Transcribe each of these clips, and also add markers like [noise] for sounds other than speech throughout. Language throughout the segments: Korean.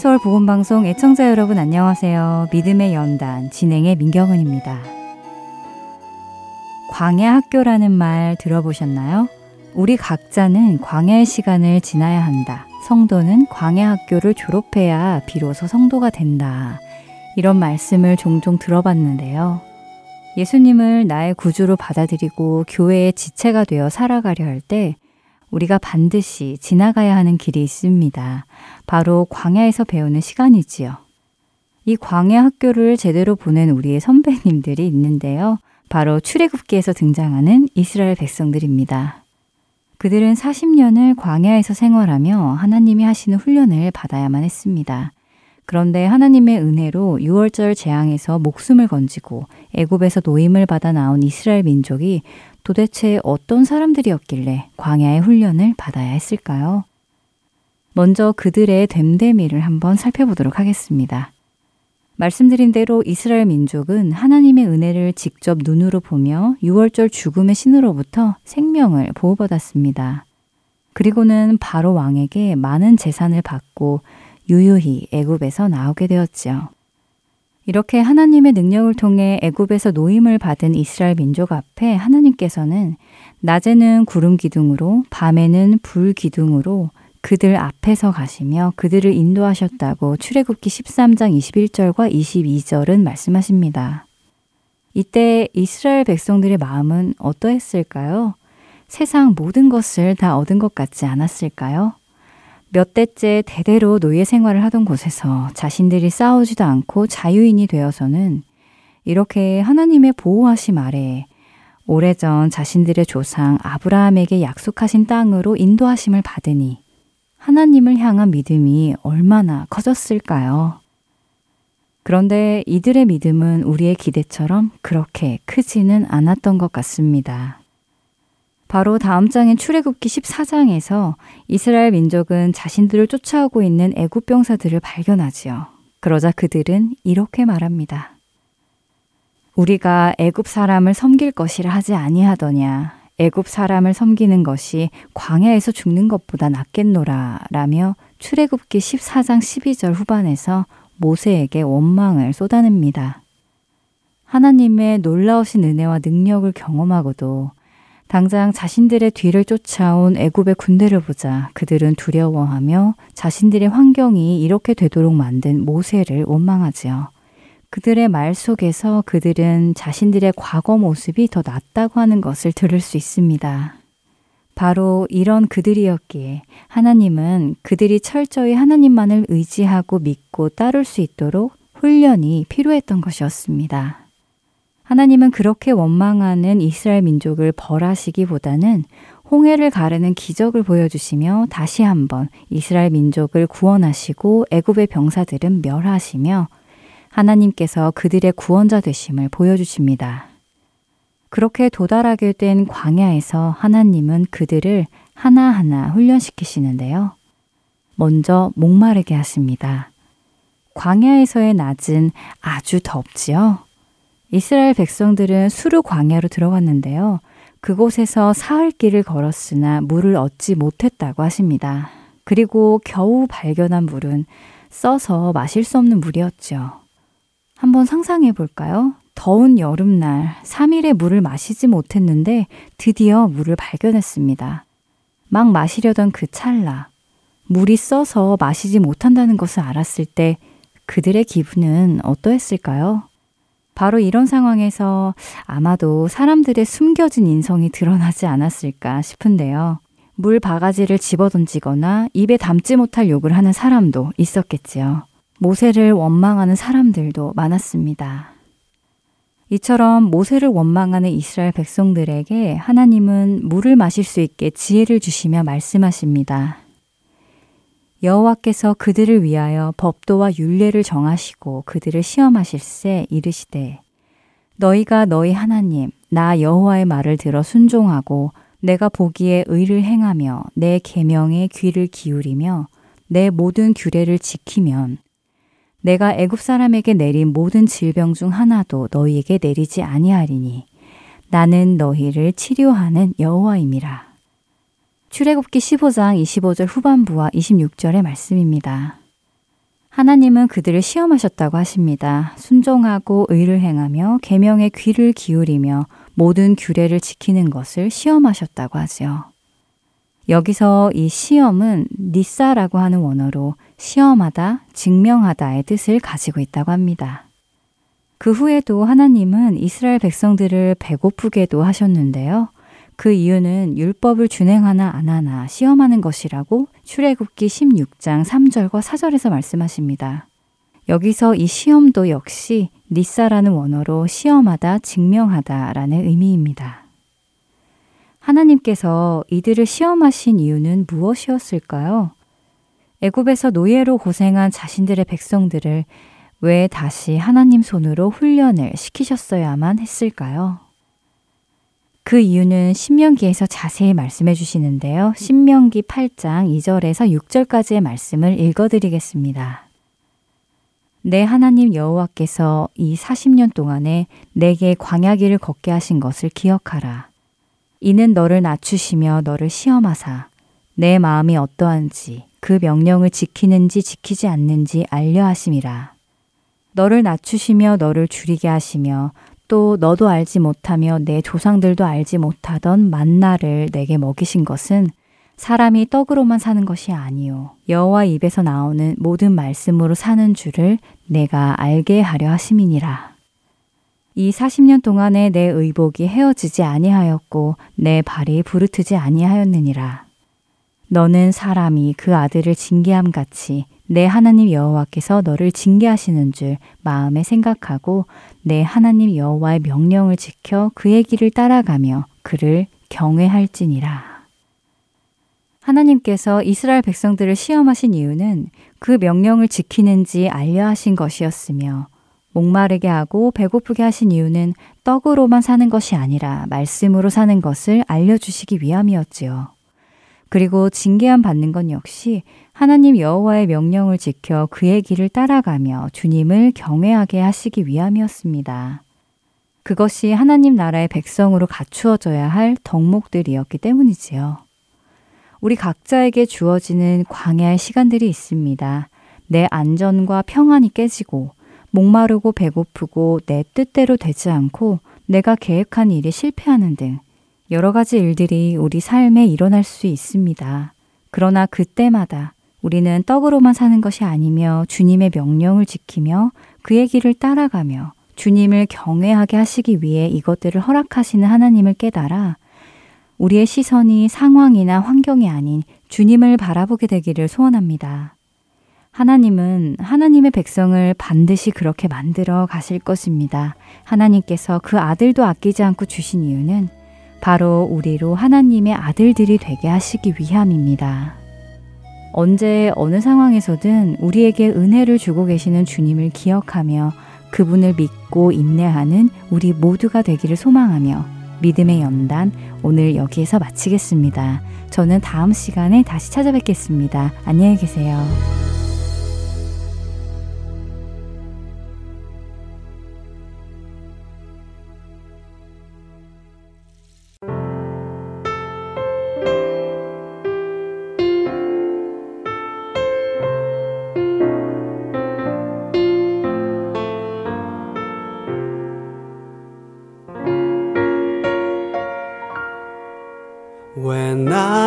서울 보건방송 애청자 여러분 안녕하세요. 믿음의 연단 진행의 민경은입니다. 광야 학교라는 말 들어보셨나요? 우리 각자는 광야의 시간을 지나야 한다. 성도는 광야 학교를 졸업해야 비로소 성도가 된다. 이런 말씀을 종종 들어봤는데요. 예수님을 나의 구주로 받아들이고 교회의 지체가 되어 살아가려 할 때 우리가 반드시 지나가야 하는 길이 있습니다. 바로 광야에서 배우는 시간이지요. 이 광야 학교를 제대로 보낸 우리의 선배님들이 있는데요. 바로 출애굽기에서 등장하는 이스라엘 백성들입니다. 그들은 40년을 광야에서 생활하며 하나님이 하시는 훈련을 받아야만 했습니다. 그런데 하나님의 은혜로 6월절 재앙에서 목숨을 건지고 애굽에서 노임을 받아 나온 이스라엘 민족이 도대체 어떤 사람들이었길래 광야의 훈련을 받아야 했을까요? 먼저 그들의 됨됨이를 한번 살펴보도록 하겠습니다. 말씀드린 대로 이스라엘 민족은 하나님의 은혜를 직접 눈으로 보며 6월절 죽음의 신으로부터 생명을 보호받았습니다. 그리고는 바로 왕에게 많은 재산을 받고 유유히 애굽에서 나오게 되었지요. 이렇게 하나님의 능력을 통해 애굽에서 노임을 받은 이스라엘 민족 앞에 하나님께서는 낮에는 구름 기둥으로 밤에는 불 기둥으로 그들 앞에서 가시며 그들을 인도하셨다고 출애굽기 13장 21절과 22절은 말씀하십니다. 이때 이스라엘 백성들의 마음은 어떠했을까요? 세상 모든 것을 다 얻은 것 같지 않았을까요? 몇 대째 대대로 노예 생활을 하던 곳에서 자신들이 싸우지도 않고 자유인이 되어서는 이렇게 하나님의 보호하심 아래 오래전 자신들의 조상 아브라함에게 약속하신 땅으로 인도하심을 받으니 하나님을 향한 믿음이 얼마나 커졌을까요? 그런데 이들의 믿음은 우리의 기대처럼 그렇게 크지는 않았던 것 같습니다. 바로 다음 장인 출애굽기 14장에서 이스라엘 민족은 자신들을 쫓아오고 있는 애굽 병사들을 발견하지요. 그러자 그들은 이렇게 말합니다. 우리가 애굽 사람을 섬길 것이라 하지 아니하더냐. 애굽 사람을 섬기는 것이 광야에서 죽는 것보다 낫겠노라 라며 출애굽기 14장 12절 후반에서 모세에게 원망을 쏟아냅니다. 하나님의 놀라우신 은혜와 능력을 경험하고도 당장 자신들의 뒤를 쫓아온 애굽의 군대를 보자 그들은 두려워하며 자신들의 환경이 이렇게 되도록 만든 모세를 원망하지요. 그들의 말 속에서 그들은 자신들의 과거 모습이 더 낫다고 하는 것을 들을 수 있습니다. 바로 이런 그들이었기에 하나님은 그들이 철저히 하나님만을 의지하고 믿고 따를 수 있도록 훈련이 필요했던 것이었습니다. 하나님은 그렇게 원망하는 이스라엘 민족을 벌하시기보다는 홍해를 가르는 기적을 보여주시며 다시 한번 이스라엘 민족을 구원하시고 애굽의 병사들은 멸하시며 하나님께서 그들의 구원자 되심을 보여주십니다. 그렇게 도달하게 된 광야에서 하나님은 그들을 하나하나 훈련시키시는데요. 먼저 목마르게 하십니다. 광야에서의 낮은 아주 덥지요. 이스라엘 백성들은 수르 광야로 들어갔는데요. 그곳에서 사흘 길을 걸었으나 물을 얻지 못했다고 하십니다. 그리고 겨우 발견한 물은 써서 마실 수 없는 물이었죠. 한번 상상해 볼까요? 더운 여름날 3일의 물을 마시지 못했는데 드디어 물을 발견했습니다. 막 마시려던 그 찰나, 물이 써서 마시지 못한다는 것을 알았을 때 그들의 기분은 어떠했을까요? 바로 이런 상황에서 아마도 사람들의 숨겨진 인성이 드러나지 않았을까 싶은데요. 물 바가지를 집어 던지거나 입에 담지 못할 욕을 하는 사람도 있었겠지요. 모세를 원망하는 사람들도 많았습니다. 이처럼 모세를 원망하는 이스라엘 백성들에게 하나님은 물을 마실 수 있게 지혜를 주시며 말씀하십니다. 여호와께서 그들을 위하여 법도와 율례를 정하시고 그들을 시험하실세 이르시되 너희가 너희 하나님 나 여호와의 말을 들어 순종하고 내가 보기에 의를 행하며 내 계명에 귀를 기울이며 내 모든 규례를 지키면 내가 애굽 사람에게 내린 모든 질병 중 하나도 너희에게 내리지 아니하리니 나는 너희를 치료하는 여호와임이라. 출애굽기 15장 25절 후반부와 26절의 말씀입니다. 하나님은 그들을 시험하셨다고 하십니다. 순종하고 의를 행하며 계명에 귀를 기울이며 모든 규례를 지키는 것을 시험하셨다고 하지요. 여기서 이 시험은 니사라고 하는 원어로 시험하다, 증명하다의 뜻을 가지고 있다고 합니다. 그 후에도 하나님은 이스라엘 백성들을 배고프게도 하셨는데요. 그 이유는 율법을 준행하나 안 하나 시험하는 것이라고 출애굽기 16장 3절과 4절에서 말씀하십니다. 여기서 이 시험도 역시 니사라는 원어로 시험하다, 증명하다라는 의미입니다. 하나님께서 이들을 시험하신 이유는 무엇이었을까요? 애굽에서 노예로 고생한 자신들의 백성들을 왜 다시 하나님 손으로 훈련을 시키셨어야만 했을까요? 그 이유는 신명기에서 자세히 말씀해 주시는데요. 신명기 8장 2절에서 6절까지의 말씀을 읽어 드리겠습니다. 내 하나님 여호와께서 이 40년 동안에 내게 광야길을 걷게 하신 것을 기억하라. 이는 너를 낮추시며 너를 시험하사 내 마음이 어떠한지 그 명령을 지키는지 지키지 않는지 알려 하심이라. 너를 낮추시며 너를 줄이게 하시며 또 너도 알지 못하며 내 조상들도 알지 못하던 만나를 내게 먹이신 것은 사람이 떡으로만 사는 것이 아니요 여호와 입에서 나오는 모든 말씀으로 사는 줄을 내가 알게 하려 하심이니라. 이 40년 동안에 내 의복이 헤어지지 아니하였고 내 발이 부르트지 아니하였느니라. 너는 사람이 그 아들을 징계함 같이 내 하나님 여호와께서 너를 징계하시는 줄 마음에 생각하고 내 하나님 여호와의 명령을 지켜 그의 길을 따라가며 그를 경외할지니라. 하나님께서 이스라엘 백성들을 시험하신 이유는 그 명령을 지키는지 알려 하신 것이었으며 목마르게 하고 배고프게 하신 이유는 떡으로만 사는 것이 아니라 말씀으로 사는 것을 알려 주시기 위함이었지요. 그리고 징계함 받는 건 역시 하나님 여호와의 명령을 지켜 그의 길을 따라가며 주님을 경외하게 하시기 위함이었습니다. 그것이 하나님 나라의 백성으로 갖추어져야 할 덕목들이었기 때문이지요. 우리 각자에게 주어지는 광야의 시간들이 있습니다. 내 안전과 평안이 깨지고 목마르고 배고프고 내 뜻대로 되지 않고 내가 계획한 일이 실패하는 등 여러 가지 일들이 우리 삶에 일어날 수 있습니다. 그러나 그때마다 우리는 떡으로만 사는 것이 아니며 주님의 명령을 지키며 그의 길을 따라가며 주님을 경외하게 하시기 위해 이것들을 허락하시는 하나님을 깨달아 우리의 시선이 상황이나 환경이 아닌 주님을 바라보게 되기를 소원합니다. 하나님은 하나님의 백성을 반드시 그렇게 만들어 가실 것입니다. 하나님께서 그 아들도 아끼지 않고 주신 이유는 바로 우리로 하나님의 아들들이 되게 하시기 위함입니다. 언제 어느 상황에서든 우리에게 은혜를 주고 계시는 주님을 기억하며 그분을 믿고 인내하는 우리 모두가 되기를 소망하며 믿음의 연단 오늘 여기에서 마치겠습니다. 저는 다음 시간에 다시 찾아뵙겠습니다. 안녕히 계세요.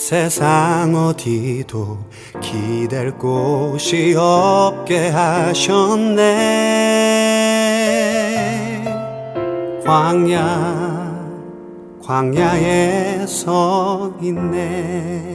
세상 어디도 기댈 곳이 없게 하셨네. 광야 광야에 서 있네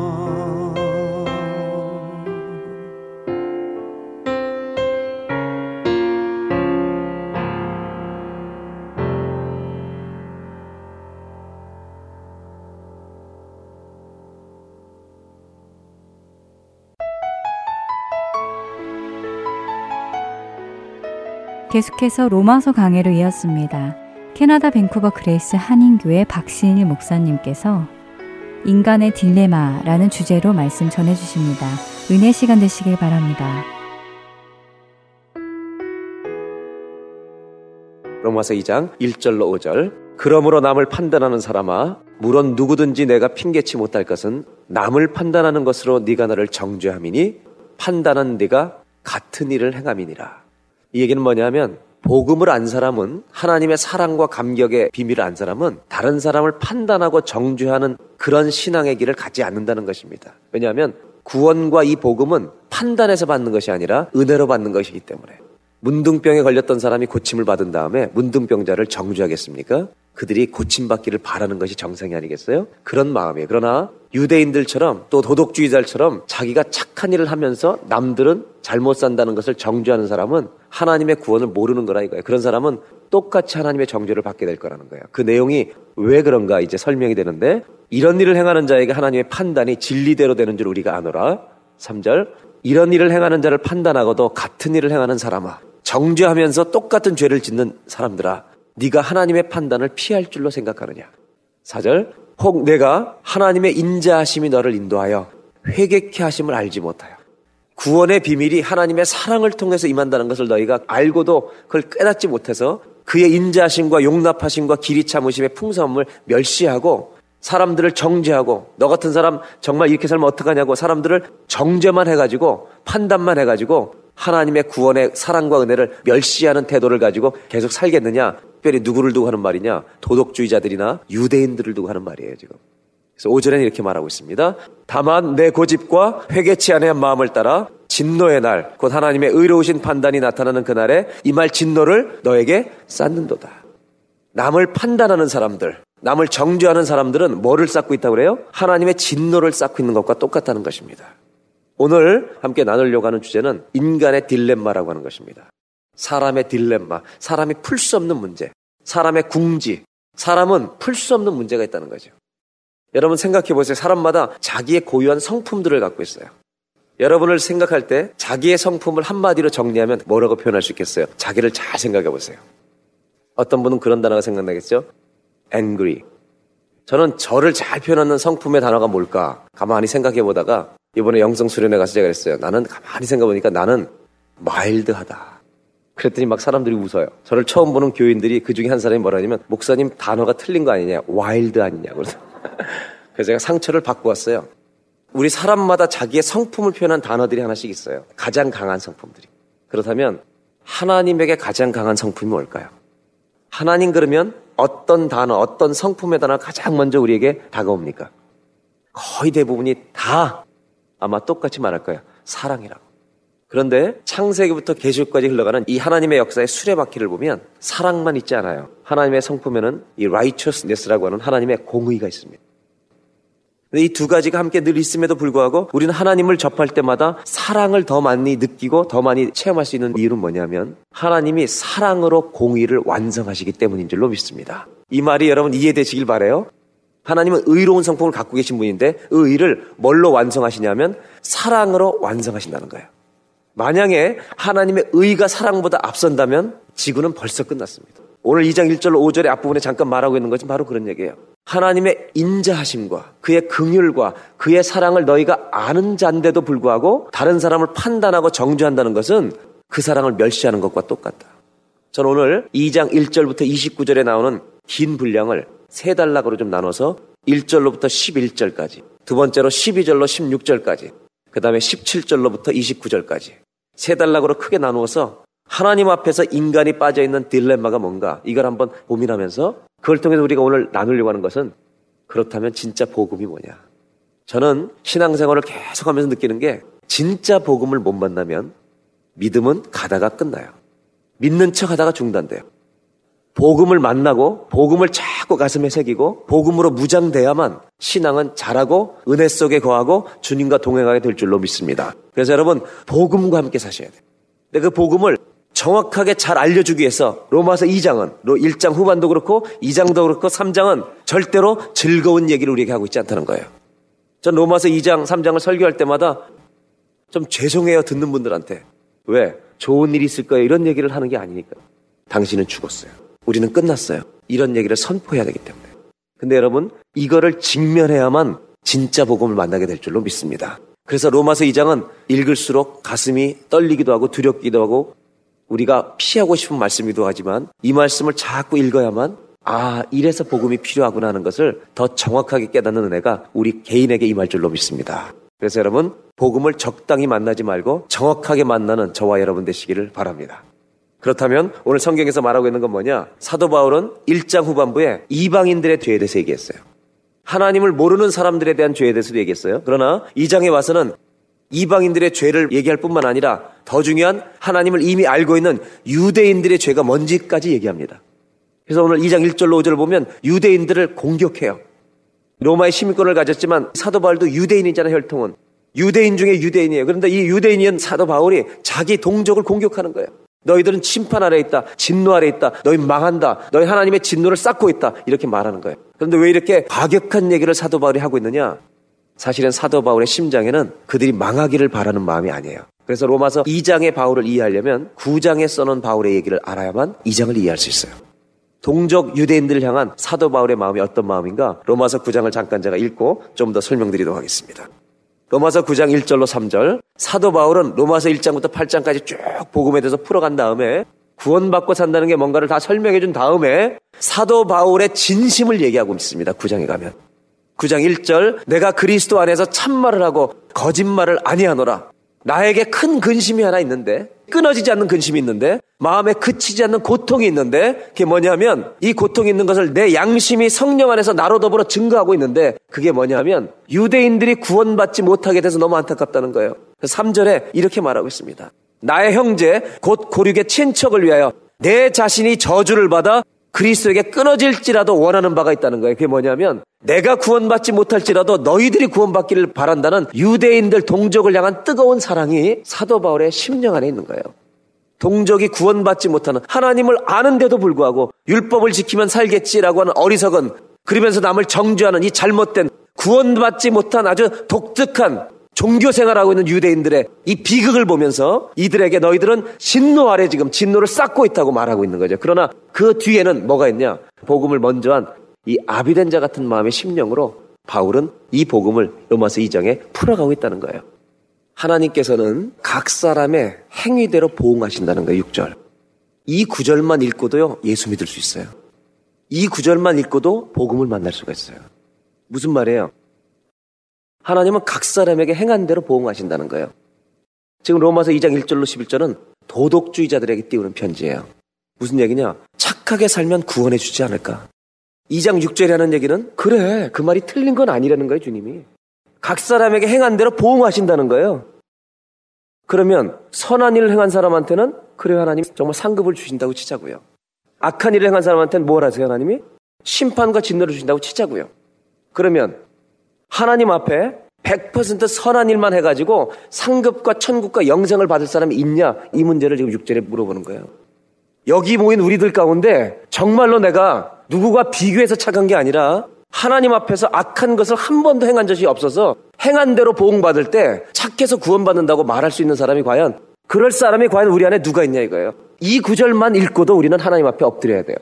계속해서 로마서 강해로 이었습니다. 캐나다 밴쿠버 그레이스 한인교회 박신일 목사님께서 인간의 딜레마라는 주제로 말씀 전해 주십니다. 은혜 시간 되시길 바랍니다. 로마서 2장 1절로 5절 그러므로 남을 판단하는 사람아 물론 누구든지 네가 핑계치 못할 것은 남을 판단하는 것으로 네가 너를 정죄함이니 판단한 네가 같은 일을 행함이니라. 이 얘기는 뭐냐면 복음을 안 사람은 하나님의 사랑과 감격의 비밀을 안 사람은 다른 사람을 판단하고 정죄하는 그런 신앙의 길을 갖지 않는다는 것입니다. 왜냐하면 구원과 이 복음은 판단해서 받는 것이 아니라 은혜로 받는 것이기 때문에 문둥병에 걸렸던 사람이 고침을 받은 다음에 문둥병자를 정죄하겠습니까? 그들이 고침받기를 바라는 것이 정상이 아니겠어요? 그런 마음이에요. 그러나 유대인들처럼 또 도덕주의자들처럼 자기가 착한 일을 하면서 남들은 잘못 산다는 것을 정죄하는 사람은 하나님의 구원을 모르는 거라 이거예요. 그런 사람은 똑같이 하나님의 정죄를 받게 될 거라는 거예요. 그 내용이 왜 그런가 이제 설명이 되는데 이런 일을 행하는 자에게 하나님의 판단이 진리대로 되는 줄 우리가 아노라. 3절 이런 일을 행하는 자를 판단하고도 같은 일을 행하는 사람아 정죄하면서 똑같은 죄를 짓는 사람들아 네가 하나님의 판단을 피할 줄로 생각하느냐. 4절 혹 내가 하나님의 인자하심이 너를 인도하여 회개케 하심을 알지 못하여 구원의 비밀이 하나님의 사랑을 통해서 임한다는 것을 너희가 알고도 그걸 깨닫지 못해서 그의 인자하심과 용납하심과 길이 참으심의 풍성함을 멸시하고 사람들을 정죄하고 너 같은 사람 정말 이렇게 살면 어떡하냐고 사람들을 정죄만 해가지고 판단만 해가지고 하나님의 구원의 사랑과 은혜를 멸시하는 태도를 가지고 계속 살겠느냐? 특별히 누구를 두고 하는 말이냐? 도덕주의자들이나 유대인들을 두고 하는 말이에요, 지금. 그래서 오전에는 이렇게 말하고 있습니다. 다만 내 고집과 회개치 않은 마음을 따라 진노의 날, 곧 하나님의 의로우신 판단이 나타나는 그날에 이 말 진노를 너에게 쌓는도다. 남을 판단하는 사람들, 남을 정죄하는 사람들은 뭐를 쌓고 있다고 그래요? 하나님의 진노를 쌓고 있는 것과 똑같다는 것입니다. 오늘 함께 나누려고 하는 주제는 인간의 딜레마라고 하는 것입니다. 사람의 딜레마, 사람이 풀 수 없는 문제, 사람의 궁지, 사람은 풀 수 없는 문제가 있다는 거죠. 여러분 생각해 보세요. 사람마다 자기의 고유한 성품들을 갖고 있어요. 여러분을 생각할 때 자기의 성품을 한마디로 정리하면 뭐라고 표현할 수 있겠어요? 자기를 잘 생각해 보세요. 어떤 분은 그런 단어가 생각나겠죠? angry. 저는 저를 잘 표현하는 성품의 단어가 뭘까? 가만히 생각해 보다가 이번에 영성 수련회 가서 제가 그랬어요. 나는 가만히 생각해 보니까 나는 mild하다. 그랬더니 막 사람들이 웃어요. 저를 처음 보는 교인들이 그 중에 한 사람이 뭐라 하냐면 목사님 단어가 틀린 거 아니냐? wild 아니냐? 그래서 [laughs] 그래서 제가 상처를 받고 왔어요. 우리 사람마다 자기의 성품을 표현한 단어들이 하나씩 있어요. 가장 강한 성품들이. 그렇다면 하나님에게 가장 강한 성품이 뭘까요? 하나님 그러면 어떤 단어, 어떤 성품의 단어가 가장 먼저 우리에게 다가옵니까? 거의 대부분이 다 아마 똑같이 말할 거예요. 사랑이라고. 그런데 창세기부터 계시까지 흘러가는 이 하나님의 역사의 수레바퀴를 보면 사랑만 있지 않아요. 하나님의 성품에는 이 righteousness라고 하는 하나님의 공의가 있습니다. 이두 가지가 함께 늘 있음에도 불구하고 우리는 하나님을 접할 때마다 사랑을 더 많이 느끼고 더 많이 체험할 수 있는 이유는 뭐냐면 하나님이 사랑으로 공의를 완성하시기 때문인 줄로 믿습니다. 이 말이 여러분 이해되시길 바래요. 하나님은 의로운 성품을 갖고 계신 분인데 그 의를 뭘로 완성하시냐면 사랑으로 완성하신다는 거예요. 만약에 하나님의 의가 사랑보다 앞선다면 지구는 벌써 끝났습니다. 오늘 2장 1절 5절의 앞부분에 잠깐 말하고 있는 것이 바로 그런 얘기예요. 하나님의 인자하심과 그의 긍휼과 그의 사랑을 너희가 아는 자인데도 불구하고 다른 사람을 판단하고 정죄한다는 것은 그 사랑을 멸시하는 것과 똑같다. 저는 오늘 2장 1절부터 29절에 나오는 긴 분량을 세 단락으로 좀 나눠서 1절로부터 11절까지, 두 번째로 12절로 16절까지, 그 다음에 17절로부터 29절까지 세 단락으로 크게 나누어서 하나님 앞에서 인간이 빠져 있는 딜레마가 뭔가 이걸 한번 고민하면서 그걸 통해서 우리가 오늘 나누려고 하는 것은 그렇다면 진짜 복음이 뭐냐? 저는 신앙생활을 계속하면서 느끼는 게 진짜 복음을 못 만나면 믿음은 가다가 끝나요. 믿는 척 하다가 중단돼요. 복음을 만나고 복음을 자꾸 가슴에 새기고 복음으로 무장돼야만 신앙은 잘하고 은혜 속에 거하고 주님과 동행하게 될 줄로 믿습니다. 그래서 여러분 복음과 함께 사셔야 돼요. 근데 그 복음을 정확하게 잘 알려주기 위해서 로마서 2장은 1장 후반도 그렇고 2장도 그렇고 3장은 절대로 즐거운 얘기를 우리에게 하고 있지 않다는 거예요. 전 로마서 2장, 3장을 설교할 때마다 좀 죄송해요 듣는 분들한테. 왜? 좋은 일이 있을 거예요 이런 얘기를 하는 게 아니니까. 당신은 죽었어요. 우리는 끝났어요. 이런 얘기를 선포해야 되기 때문에. 근데 여러분, 이거를 직면해야만 진짜 복음을 만나게 될 줄로 믿습니다. 그래서 로마서 2장은 읽을수록 가슴이 떨리기도 하고 두렵기도 하고 우리가 피하고 싶은 말씀이기도 하지만 이 말씀을 자꾸 읽어야만 아, 이래서 복음이 필요하구나 하는 것을 더 정확하게 깨닫는 은혜가 우리 개인에게 임할 줄로 믿습니다. 그래서 여러분, 복음을 적당히 만나지 말고 정확하게 만나는 저와 여러분 되시기를 바랍니다. 그렇다면 오늘 성경에서 말하고 있는 건 뭐냐? 사도 바울은 1장 후반부에 이방인들의 죄에 대해서 얘기했어요. 하나님을 모르는 사람들에 대한 죄에 대해서도 얘기했어요. 그러나 2장에 와서는 이방인들의 죄를 얘기할 뿐만 아니라 더 중요한 하나님을 이미 알고 있는 유대인들의 죄가 뭔지까지 얘기합니다. 그래서 오늘 2장 1절로 5절을 보면 유대인들을 공격해요. 로마의 시민권을 가졌지만 사도 바울도 유대인이잖아요, 혈통은. 유대인 중에 유대인이에요. 그런데 이 유대인인 사도 바울이 자기 동족을 공격하는 거예요. 너희들은 심판 아래 있다. 진노 아래 있다. 너희 망한다. 너희 하나님의 진노를 쌓고 있다. 이렇게 말하는 거예요. 그런데 왜 이렇게 과격한 얘기를 사도 바울이 하고 있느냐? 사실은 사도 바울의 심장에는 그들이 망하기를 바라는 마음이 아니에요. 그래서 로마서 2장의 바울을 이해하려면 9장에 써놓은 바울의 얘기를 알아야만 2장을 이해할 수 있어요. 동족 유대인들을 향한 사도 바울의 마음이 어떤 마음인가? 로마서 9장을 잠깐 제가 읽고 좀 더 설명드리도록 하겠습니다. 로마서 9장 1절로 3절. 사도 바울은 로마서 1장부터 8장까지 쭉 복음에 대해서 풀어간 다음에 구원받고 산다는 게 뭔가를 다 설명해 준 다음에 사도 바울의 진심을 얘기하고 있습니다. 9장에 가면. 9장 1절 내가 그리스도 안에서 참말을 하고 거짓말을 아니하노라. 나에게 큰 근심이 하나 있는데 끊어지지 않는 근심이 있는데 마음에 그치지 않는 고통이 있는데 그게 뭐냐면 이 고통이 있는 것을 내 양심이 성령 안에서 나로 더불어 증거하고 있는데 그게 뭐냐면 유대인들이 구원받지 못하게 돼서 너무 안타깝다는 거예요. 3절에 이렇게 말하고 있습니다. 나의 형제 곧 고륙의 친척을 위하여 내 자신이 저주를 받아 그리스도에게 끊어질지라도 원하는 바가 있다는 거예요. 그게 뭐냐면 내가 구원받지 못할지라도 너희들이 구원받기를 바란다는 유대인들 동족을 향한 뜨거운 사랑이 사도 바울의 심령 안에 있는 거예요. 동족이 구원받지 못하는 하나님을 아는데도 불구하고 율법을 지키면 살겠지라고 하는 어리석은 그러면서 남을 정죄하는 이 잘못된 구원받지 못한 아주 독특한 종교 생활하고 있는 유대인들의 이 비극을 보면서 이들에게 너희들은 진노 아래 지금 진노를 쌓고 있다고 말하고 있는 거죠. 그러나 그 뒤에는 뭐가 있냐? 복음을 먼저 한 이 아비된 자 같은 마음의 심령으로 바울은 이 복음을 로마서 2장에 풀어가고 있다는 거예요. 하나님께서는 각 사람의 행위대로 보응하신다는 거예요. 6절. 이 구절만 읽고도요, 예수 믿을 수 있어요. 이 구절만 읽고도 복음을 만날 수가 있어요. 무슨 말이에요? 하나님은 각 사람에게 행한 대로 보응하신다는 거예요. 지금 로마서 2장 1절로 11절은 도덕주의자들에게 띄우는 편지예요. 무슨 얘기냐? 착하게 살면 구원해 주지 않을까? 2장 6절에 하는 얘기는 그래 그 말이 틀린 건 아니라는 거예요 주님이 각 사람에게 행한 대로 보응하신다는 거예요 그러면 선한 일을 행한 사람한테는 그래 하나님 정말 상급을 주신다고 치자고요 악한 일을 행한 사람한테는 뭘 하세요 하나님이? 심판과 진노를 주신다고 치자고요 그러면 하나님 앞에 100% 선한 일만 해가지고 상급과 천국과 영생을 받을 사람이 있냐? 이 문제를 지금 6절에 물어보는 거예요. 여기 모인 우리들 가운데 정말로 내가 누구가 비교해서 착한 게 아니라 하나님 앞에서 악한 것을 한 번도 행한 적이 없어서 행한 대로 보응받을 때 착해서 구원받는다고 말할 수 있는 사람이 과연 그럴 사람이 과연 우리 안에 누가 있냐 이거예요. 이 구절만 읽고도 우리는 하나님 앞에 엎드려야 돼요.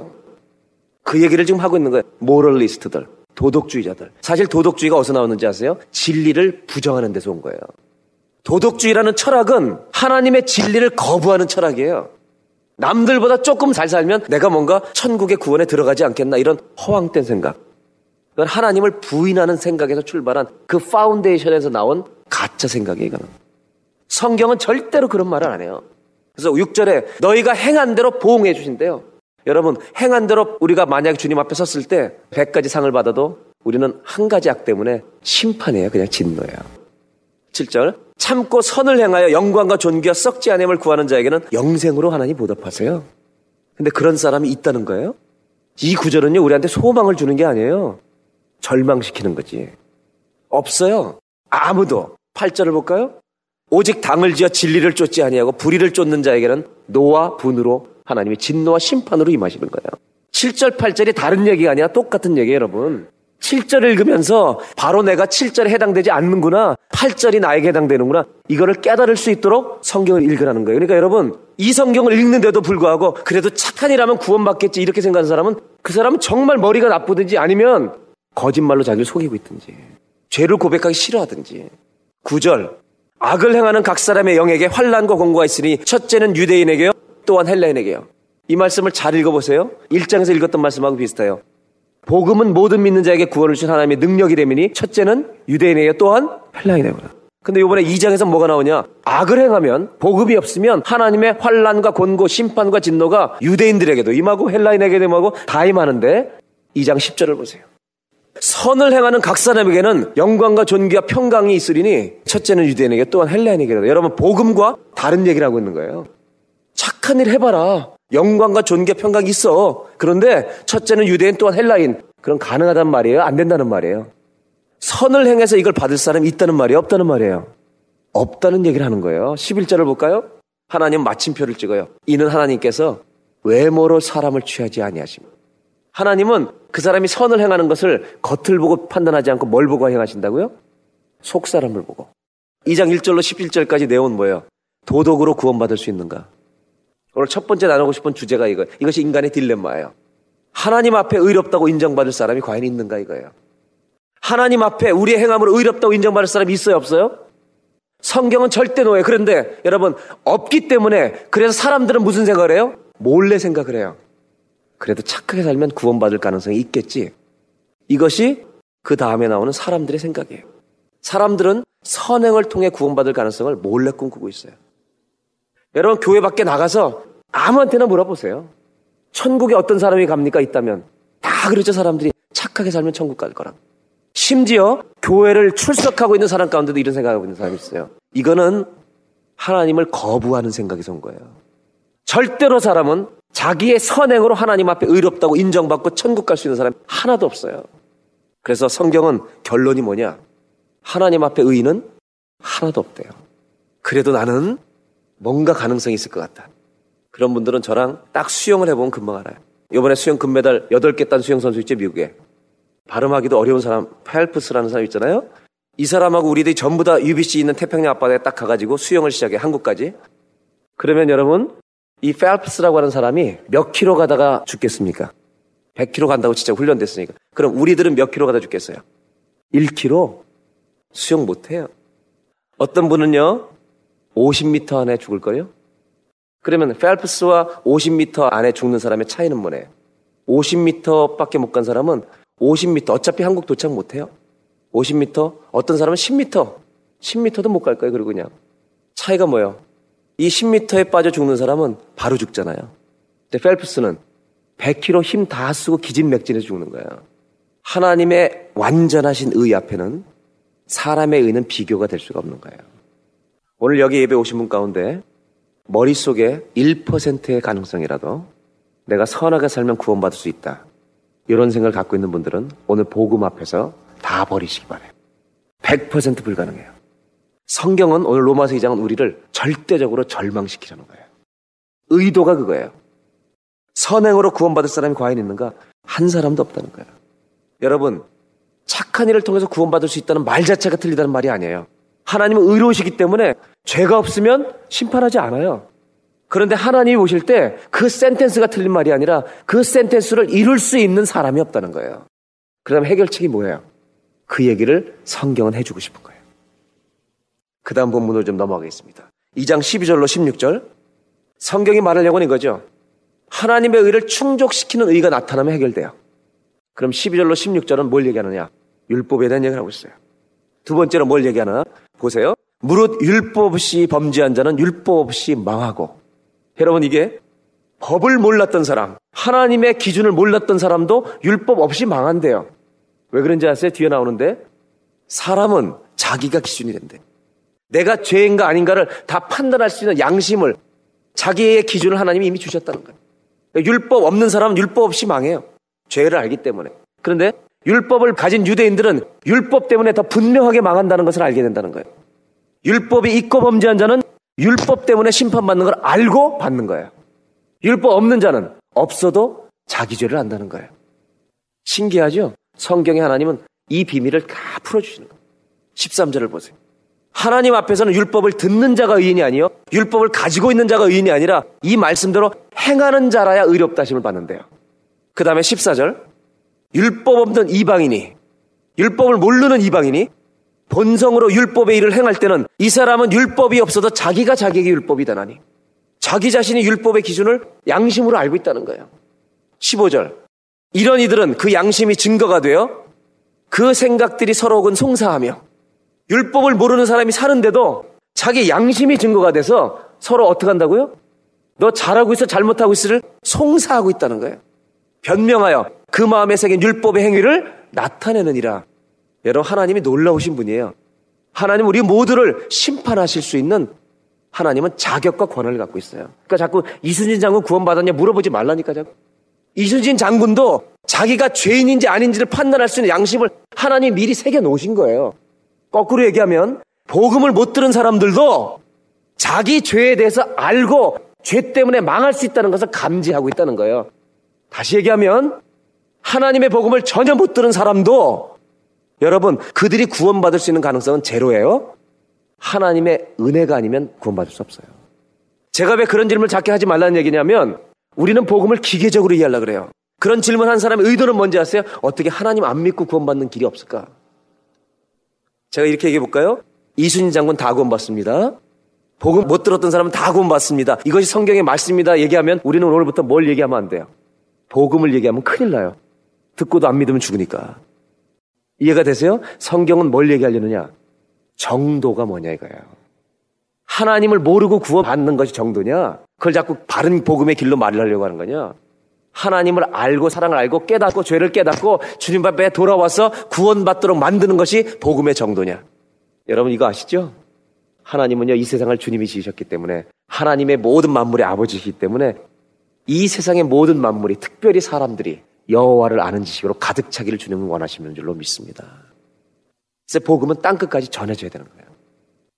그 얘기를 지금 하고 있는 거예요. 모럴리스트들, 도덕주의자들. 사실 도덕주의가 어디서 나오는지 아세요? 진리를 부정하는 데서 온 거예요. 도덕주의라는 철학은 하나님의 진리를 거부하는 철학이에요. 남들보다 조금 잘 살면 내가 뭔가 천국의 구원에 들어가지 않겠나 이런 허황된 생각. 그건 하나님을 부인하는 생각에서 출발한 그 파운데이션에서 나온 가짜 생각이에요. 성경은 절대로 그런 말을 안 해요. 그래서 6절에 너희가 행한 대로 보응해 주신대요. 여러분, 행한 대로 우리가 만약 주님 앞에 섰을 때 100가지 상을 받아도 우리는 한 가지 악 때문에 심판이에요. 그냥 진노예요. 7절 참고 선을 행하여 영광과 존귀와 썩지 않음을 구하는 자에게는 영생으로 하나님 보답하세요. 근데 그런 사람이 있다는 거예요? 이 구절은요, 우리한테 소망을 주는 게 아니에요. 절망시키는 거지. 없어요. 아무도. 8절을 볼까요? 오직 당을 지어 진리를 쫓지 아니하고 불의를 쫓는 자에게는 노와 분으로 하나님의 진노와 심판으로 임하시는 거예요. 7절, 8절이 다른 얘기가 아니라 똑같은 얘기예요, 여러분. 7절을 읽으면서 바로 내가 7절에 해당되지 않는구나. 8절이 나에게 해당되는구나. 이거를 깨달을 수 있도록 성경을 읽으라는 거예요. 그러니까 여러분, 이 성경을 읽는데도 불구하고 그래도 착한 일하면 구원받겠지 이렇게 생각하는 사람은 그 사람은 정말 머리가 나쁘든지 아니면 거짓말로 자기를 속이고 있든지 죄를 고백하기 싫어하든지 9절 악을 행하는 각 사람의 영에게 환란과 공고가 있으니 첫째는 유대인에게요 또한 헬라인에게요. 이 말씀을 잘 읽어보세요. 1장에서 읽었던 말씀하고 비슷해요. 복음은 모든 믿는 자에게 구원을 주신 하나님의 능력이 되미니 첫째는 유대인에게 또한 헬라인에게요. 근데 이번에 2장에서 뭐가 나오냐? 악을 행하면 복음이 없으면 하나님의 환란과 곤고 심판과 진노가 유대인들에게도 임하고 헬라인에게도 임하고 다 임하는데 2장 10절을 보세요. 선을 행하는 각 사람에게는 영광과 존귀와 평강이 있으리니 첫째는 유대인에게 또한 헬라인에게라. 여러분 복음과 다른 얘기를 하고 있는 거예요. 착한 일 해봐라. 영광과 존귀와 평강이 있어. 그런데 첫째는 유대인 또한 헬라인. 그럼 가능하단 말이에요? 안 된다는 말이에요. 선을 행해서 이걸 받을 사람이 있다는 말이에요? 없다는 말이에요? 없다는 얘기를 하는 거예요. 11절을 볼까요? 하나님 마침표를 찍어요. 이는 하나님께서 외모로 사람을 취하지 아니하십니다. 하나님은 그 사람이 선을 행하는 것을 겉을 보고 판단하지 않고 뭘 보고 행하신다고요? 속 사람을 보고. 2장 1절로 11절까지 내용은 뭐예요? 도덕으로 구원받을 수 있는가? 오늘 첫 번째 나누고 싶은 주제가 이거. 이것이 인간의 딜레마예요. 하나님 앞에 의롭다고 인정받을 사람이 과연 있는가 이거예요. 하나님 앞에 우리의 행함으로 의롭다고 인정받을 사람이 있어요, 없어요? 성경은 절대 노예. 그런데 여러분, 없기 때문에 그래서 사람들은 무슨 생각을 해요? 몰래 생각을 해요. 그래도 착하게 살면 구원받을 가능성이 있겠지. 이것이 그 다음에 나오는 사람들의 생각이에요. 사람들은 선행을 통해 구원받을 가능성을 몰래 꿈꾸고 있어요. 여러분, 교회 밖에 나가서 아무한테나 물어보세요. 천국에 어떤 사람이 갑니까? 있다면. 다 그렇죠, 사람들이. 착하게 살면 천국 갈 거라. 심지어 교회를 출석하고 있는 사람 가운데도 이런 생각하고 있는 사람이 있어요. 이거는 하나님을 거부하는 생각이 선 거예요. 절대로 사람은 자기의 선행으로 하나님 앞에 의롭다고 인정받고 천국 갈 수 있는 사람이 하나도 없어요. 그래서 성경은 결론이 뭐냐? 하나님 앞에 의인은 하나도 없대요. 그래도 나는 뭔가 가능성이 있을 것 같다. 그런 분들은 저랑 딱 수영을 해보면 금방 알아요. 이번에 수영 금메달 8개 딴 수영 선수 있죠, 미국에. 발음하기도 어려운 사람, 펠프스라는 사람 있잖아요. 이 사람하고 우리들이 전부 다 UBC 있는 태평양 앞바다에 딱 가가지고 수영을 시작해, 한국까지. 그러면 여러분, 이 펠프스라고 하는 사람이 몇 킬로 가다가 죽겠습니까? 100킬로 간다고 진짜 훈련됐으니까. 그럼 우리들은 몇 킬로 가다 죽겠어요? 1킬로? 수영 못해요. 어떤 분은요, 50m 안에 죽을 거요? 그러면 펠프스와 50m 안에 죽는 사람의 차이는 뭐네요? 50m밖에 못 간 사람은 50m 어차피 한국 도착 못 해요. 50m 어떤 사람은 10m 10m도 못 갈 거예요. 그리고 그냥 차이가 뭐예요? 이 10m에 빠져 죽는 사람은 바로 죽잖아요. 근데 펠프스는 100kg 힘다 쓰고 기진맥진해서 죽는 거예요. 하나님의 완전하신 의 앞에는 사람의 의는 비교가 될 수가 없는 거예요. 오늘 여기 예배 오신 분 가운데 머릿속에 1%의 가능성이라도 내가 선하게 살면 구원받을 수 있다. 이런 생각을 갖고 있는 분들은 오늘 복음 앞에서 다 버리시기 바래요. 100% 불가능해요. 성경은 오늘 로마서 2장은 우리를 절대적으로 절망시키려는 거예요. 의도가 그거예요. 선행으로 구원받을 사람이 과연 있는가? 한 사람도 없다는 거예요. 여러분, 착한 일을 통해서 구원받을 수 있다는 말 자체가 틀리다는 말이 아니에요. 하나님은 의로우시기 때문에 죄가 없으면 심판하지 않아요. 그런데 하나님이 오실 때 그 센텐스가 틀린 말이 아니라 그 센텐스를 이룰 수 있는 사람이 없다는 거예요. 그다음 해결책이 뭐예요? 그 얘기를 성경은 해주고 싶은 거예요. 그 다음 본문으로 좀 넘어가겠습니다. 2장 12절로 16절. 성경이 말하려고 하는 이거죠. 하나님의 의를 충족시키는 의가 나타나면 해결돼요. 그럼 12절로 16절은 뭘 얘기하느냐? 율법에 대한 얘기를 하고 있어요. 두 번째로 뭘 얘기하나? 보세요. 무릇 율법 없이 범죄한 자는 율법 없이 망하고 여러분 이게 법을 몰랐던 사람, 하나님의 기준을 몰랐던 사람도 율법 없이 망한대요. 왜 그런지 아세요? 뒤에 나오는데 사람은 자기가 기준이 된대. 내가 죄인가 아닌가를 다 판단할 수 있는 양심을 자기의 기준을 하나님이 이미 주셨다는 거예요. 율법 없는 사람은 율법 없이 망해요. 죄를 알기 때문에. 그런데 율법을 가진 유대인들은 율법 때문에 더 분명하게 망한다는 것을 알게 된다는 거예요. 율법이 있고 범죄한 자는 율법 때문에 심판받는 걸 알고 받는 거예요. 율법 없는 자는 없어도 자기 죄를 안다는 거예요. 신기하죠? 성경의 하나님은 이 비밀을 다 풀어주시는 거예요. 13절을 보세요. 하나님 앞에서는 율법을 듣는 자가 의인이 아니요. 율법을 가지고 있는 자가 의인이 아니라 이 말씀대로 행하는 자라야 의롭다심을 받는데요. 그 다음에 14절. 율법 없는 이방인이, 율법을 모르는 이방인이 본성으로 율법의 일을 행할 때는 이 사람은 율법이 없어도 자기가 자기에게 율법이 되나니 자기 자신이 율법의 기준을 양심으로 알고 있다는 거예요. 15절. 이런 이들은 그 양심이 증거가 되어 그 생각들이 서로 근 송사하며 율법을 모르는 사람이 사는데도 자기 양심이 증거가 돼서 서로 어떻게 한다고요? 너 잘하고 있어 잘못하고 있어를 송사하고 있다는 거예요. 변명하여 그 마음에 새긴 율법의 행위를 나타내느니라. 여러분, 하나님이 놀라우신 분이에요. 하나님 우리 모두를 심판하실 수 있는 하나님은 자격과 권한을 갖고 있어요. 그러니까 자꾸 이순신 장군 구원받았냐 물어보지 말라니까 자꾸. 이순신 장군도 자기가 죄인인지 아닌지를 판단할 수 있는 양심을 하나님 미리 새겨 놓으신 거예요. 거꾸로 얘기하면 복음을 못 들은 사람들도 자기 죄에 대해서 알고 죄 때문에 망할 수 있다는 것을 감지하고 있다는 거예요. 다시 얘기하면 하나님의 복음을 전혀 못 들은 사람도 여러분 그들이 구원받을 수 있는 가능성은 제로예요. 하나님의 은혜가 아니면 구원받을 수 없어요. 제가 왜 그런 질문을 자꾸 하지 말라는 얘기냐면 우리는 복음을 기계적으로 이해하려고 그래요. 그런 질문 한 사람의 의도는 뭔지 아세요? 어떻게 하나님 안 믿고 구원받는 길이 없을까? 제가 이렇게 얘기해 볼까요? 이순신 장군 다 구원받습니다. 복음 못 들었던 사람은 다 구원받습니다. 이것이 성경의 말씀입니다. 얘기하면 우리는 오늘부터 뭘 얘기하면 안 돼요. 복음을 얘기하면 큰일 나요. 듣고도 안 믿으면 죽으니까. 이해가 되세요? 성경은 뭘 얘기하려느냐? 정도가 뭐냐 이거예요. 하나님을 모르고 구원받는 것이 정도냐? 그걸 자꾸 바른 복음의 길로 말하려고 하는 거냐? 하나님을 알고 사랑을 알고 깨닫고 죄를 깨닫고 주님 앞에 돌아와서 구원받도록 만드는 것이 복음의 정도냐? 여러분 이거 아시죠? 하나님은요 이 세상을 주님이 지으셨기 때문에 하나님의 모든 만물의 아버지이기 때문에 이 세상의 모든 만물이 특별히 사람들이 여호와를 아는 지식으로 가득 차기를 주님은 원하시는 줄로 믿습니다. 그래서 복음은 땅 끝까지 전해져야 되는 거예요.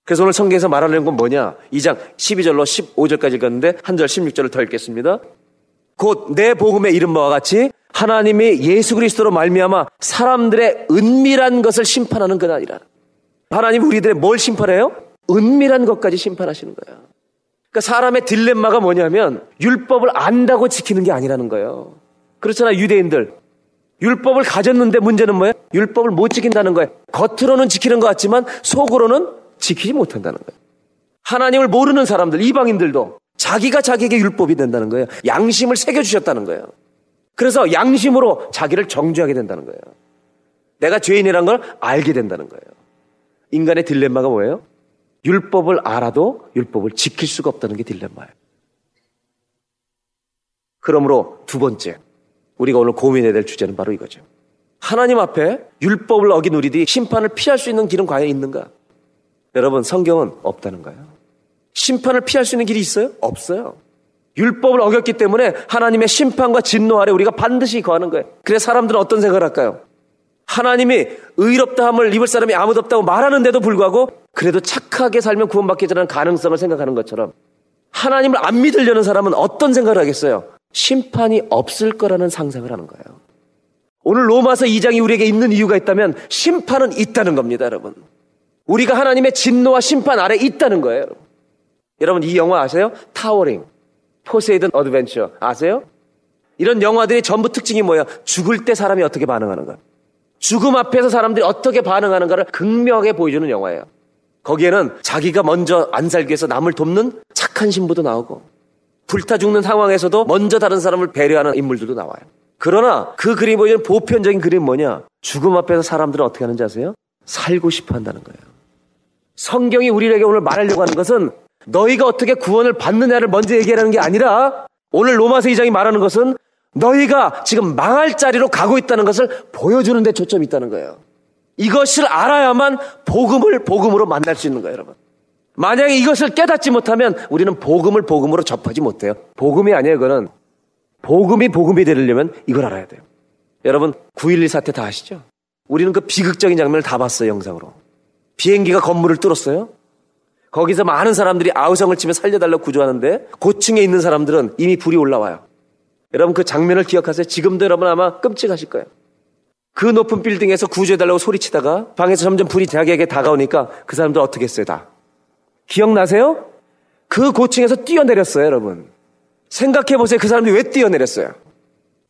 그래서 오늘 성경에서 말하는 건 뭐냐? 2장 12절로 15절까지 읽었는데 한 절 16절을 더 읽겠습니다. 곧 내 복음의 이름 바와 같이 하나님이 예수 그리스도로 말미암아 사람들의 은밀한 것을 심판하는 그날이라. 하나님 우리들의 뭘 심판해요? 은밀한 것까지 심판하시는 거예요. 그러니까 사람의 딜레마가 뭐냐면 율법을 안다고 지키는 게 아니라는 거예요. 그렇잖아요, 유대인들. 율법을 가졌는데 문제는 뭐예요? 율법을 못 지킨다는 거예요. 겉으로는 지키는 것 같지만 속으로는 지키지 못한다는 거예요. 하나님을 모르는 사람들, 이방인들도 자기가 자기에게 율법이 된다는 거예요. 양심을 새겨 주셨다는 거예요. 그래서 양심으로 자기를 정죄하게 된다는 거예요. 내가 죄인이란 걸 알게 된다는 거예요. 인간의 딜레마가 뭐예요? 율법을 알아도 율법을 지킬 수가 없다는 게 딜레마예요. 그러므로 두 번째, 우리가 오늘 고민해야 될 주제는 바로 이거죠. 하나님 앞에 율법을 어긴 우리들이 심판을 피할 수 있는 길은 과연 있는가? 여러분, 성경은 없다는 거예요. 심판을 피할 수 있는 길이 있어요? 없어요. 율법을 어겼기 때문에 하나님의 심판과 진노 아래 우리가 반드시 거하는 거예요. 그래서 사람들은 어떤 생각을 할까요? 하나님이 의롭다함을 입을 사람이 아무도 없다고 말하는데도 불구하고 그래도 착하게 살면 구원받겠다는 가능성을 생각하는 것처럼 하나님을 안 믿으려는 사람은 어떤 생각을 하겠어요? 심판이 없을 거라는 상상을 하는 거예요. 오늘 로마서 2장이 우리에게 있는 이유가 있다면 심판은 있다는 겁니다, 여러분. 우리가 하나님의 진노와 심판 아래 있다는 거예요. 여러분, 여러분 이 영화 아세요? 타워링, 포세이돈 어드벤처 아세요? 이런 영화들이 전부 특징이 뭐예요? 죽을 때 사람이 어떻게 반응하는가? 죽음 앞에서 사람들이 어떻게 반응하는가를 극명하게 보여주는 영화예요. 거기에는 자기가 먼저 안 살기 위해서 남을 돕는 착한 신부도 나오고 불타 죽는 상황에서도 먼저 다른 사람을 배려하는 인물들도 나와요. 그러나 그 그림이 보여주는 보편적인 그림은 뭐냐? 죽음 앞에서 사람들은 어떻게 하는지 아세요? 살고 싶어 한다는 거예요. 성경이 우리에게 오늘 말하려고 하는 것은 너희가 어떻게 구원을 받느냐를 먼저 얘기하는 게 아니라 오늘 로마서 2장이 말하는 것은 너희가 지금 망할 자리로 가고 있다는 것을 보여주는 데 초점이 있다는 거예요. 이것을 알아야만 복음을 복음으로 만날 수 있는 거예요, 여러분. 만약에 이것을 깨닫지 못하면 우리는 복음을 복음으로 접하지 못해요. 복음이 아니에요, 그거는. 복음이 복음이 되려면 이걸 알아야 돼요. 여러분, 9.11 사태 다 아시죠? 우리는 그 비극적인 장면을 다 봤어요, 영상으로. 비행기가 건물을 뚫었어요. 거기서 많은 사람들이 아우성을 치며 살려달라고 구조하는데 고층에 있는 사람들은 이미 불이 올라와요. 여러분 그 장면을 기억하세요? 지금도 여러분 아마 끔찍하실 거예요. 그 높은 빌딩에서 구조해달라고 소리치다가 방에서 점점 불이 자기에게 다가오니까 그 사람들 어떻게 했어요, 다? 기억나세요? 그 고층에서 뛰어내렸어요, 여러분. 생각해보세요. 그 사람들이 왜 뛰어내렸어요?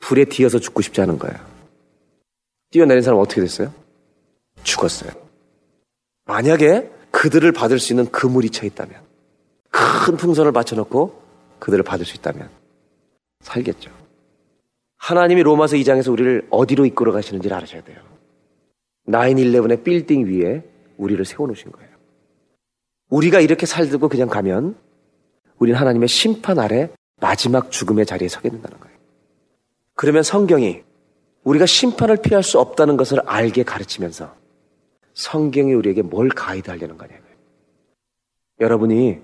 불에 튀어서 죽고 싶지 않은 거예요. 뛰어내린 사람 어떻게 됐어요? 죽었어요. 만약에 그들을 받을 수 있는 그물이 쳐 있다면, 큰 풍선을 받쳐놓고 그들을 받을 수 있다면, 살겠죠. 하나님이 로마서 2장에서 우리를 어디로 이끌어 가시는지를 알아셔야 돼요. 9-11의 빌딩 위에 우리를 세워놓으신 거예요. 우리가 이렇게 살고 그냥 가면 우리는 하나님의 심판 아래 마지막 죽음의 자리에 서게 된다는 거예요. 그러면 성경이 우리가 심판을 피할 수 없다는 것을 알게 가르치면서 성경이 우리에게 뭘 가이드 하려는 거냐고요. 여러분이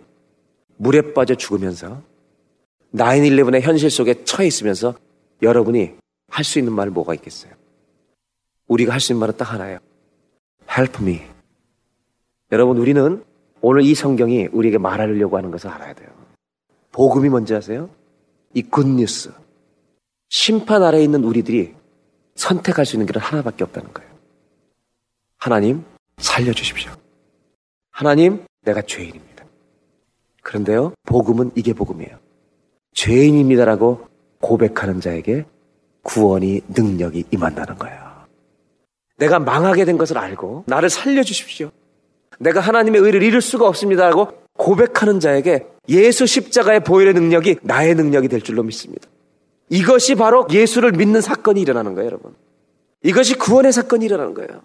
물에 빠져 죽으면서 9-11의 현실 속에 처해 있으면서 여러분이 할 수 있는 말이 뭐가 있겠어요? 우리가 할 수 있는 말은 딱 하나예요. Help me. 여러분, 우리는 오늘 이 성경이 우리에게 말하려고 하는 것을 알아야 돼요. 복음이 뭔지 아세요? 이 굿뉴스. 심판 아래에 있는 우리들이 선택할 수 있는 길은 하나밖에 없다는 거예요. 하나님, 살려주십시오. 하나님, 내가 죄인입니다. 그런데요, 복음은 이게 복음이에요. 죄인입니다라고 고백하는 자에게 구원이 능력이 임한다는 거예요. 내가 망하게 된 것을 알고 나를 살려주십시오. 내가 하나님의 의를 이룰 수가 없습니다 라고 고백하는 자에게 예수 십자가의 보혈의 능력이 나의 능력이 될 줄로 믿습니다. 이것이 바로 예수를 믿는 사건이 일어나는 거예요, 여러분. 이것이 구원의 사건이 일어나는 거예요.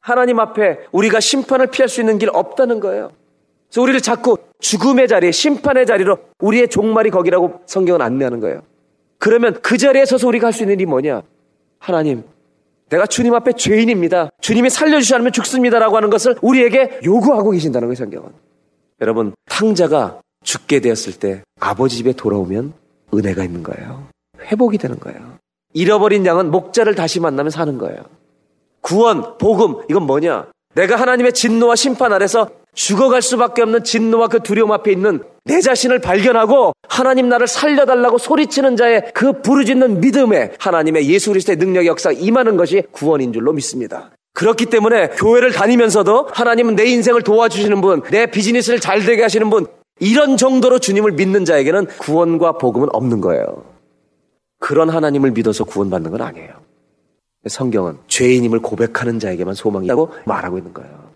하나님 앞에 우리가 심판을 피할 수 있는 길 없다는 거예요. 그래서 우리를 자꾸 죽음의 자리, 심판의 자리로 우리의 종말이 거기라고 성경은 안내하는 거예요. 그러면 그 자리에 서서 우리가 할 수 있는 일이 뭐냐? 하나님, 내가 주님 앞에 죄인입니다. 주님이 살려주시 않으면 죽습니다라고 하는 것을 우리에게 요구하고 계신다는 거예요, 성경은. 여러분, 탕자가 죽게 되었을 때 아버지 집에 돌아오면 은혜가 있는 거예요. 회복이 되는 거예요. 잃어버린 양은 목자를 다시 만나면 사는 거예요. 구원, 복음, 이건 뭐냐? 내가 하나님의 진노와 심판 아래서 죽어갈 수밖에 없는 진노와 그 두려움 앞에 있는 내 자신을 발견하고 하나님 나를 살려달라고 소리치는 자의 그 부르짖는 믿음에 하나님의 예수 그리스도의 능력 역사 임하는 것이 구원인 줄로 믿습니다. 그렇기 때문에 교회를 다니면서도 하나님은 내 인생을 도와주시는 분, 내 비즈니스를 잘 되게 하시는 분, 이런 정도로 주님을 믿는 자에게는 구원과 복음은 없는 거예요. 그런 하나님을 믿어서 구원받는 건 아니에요. 성경은 죄인임을 고백하는 자에게만 소망이 있다고 말하고 있는 거예요.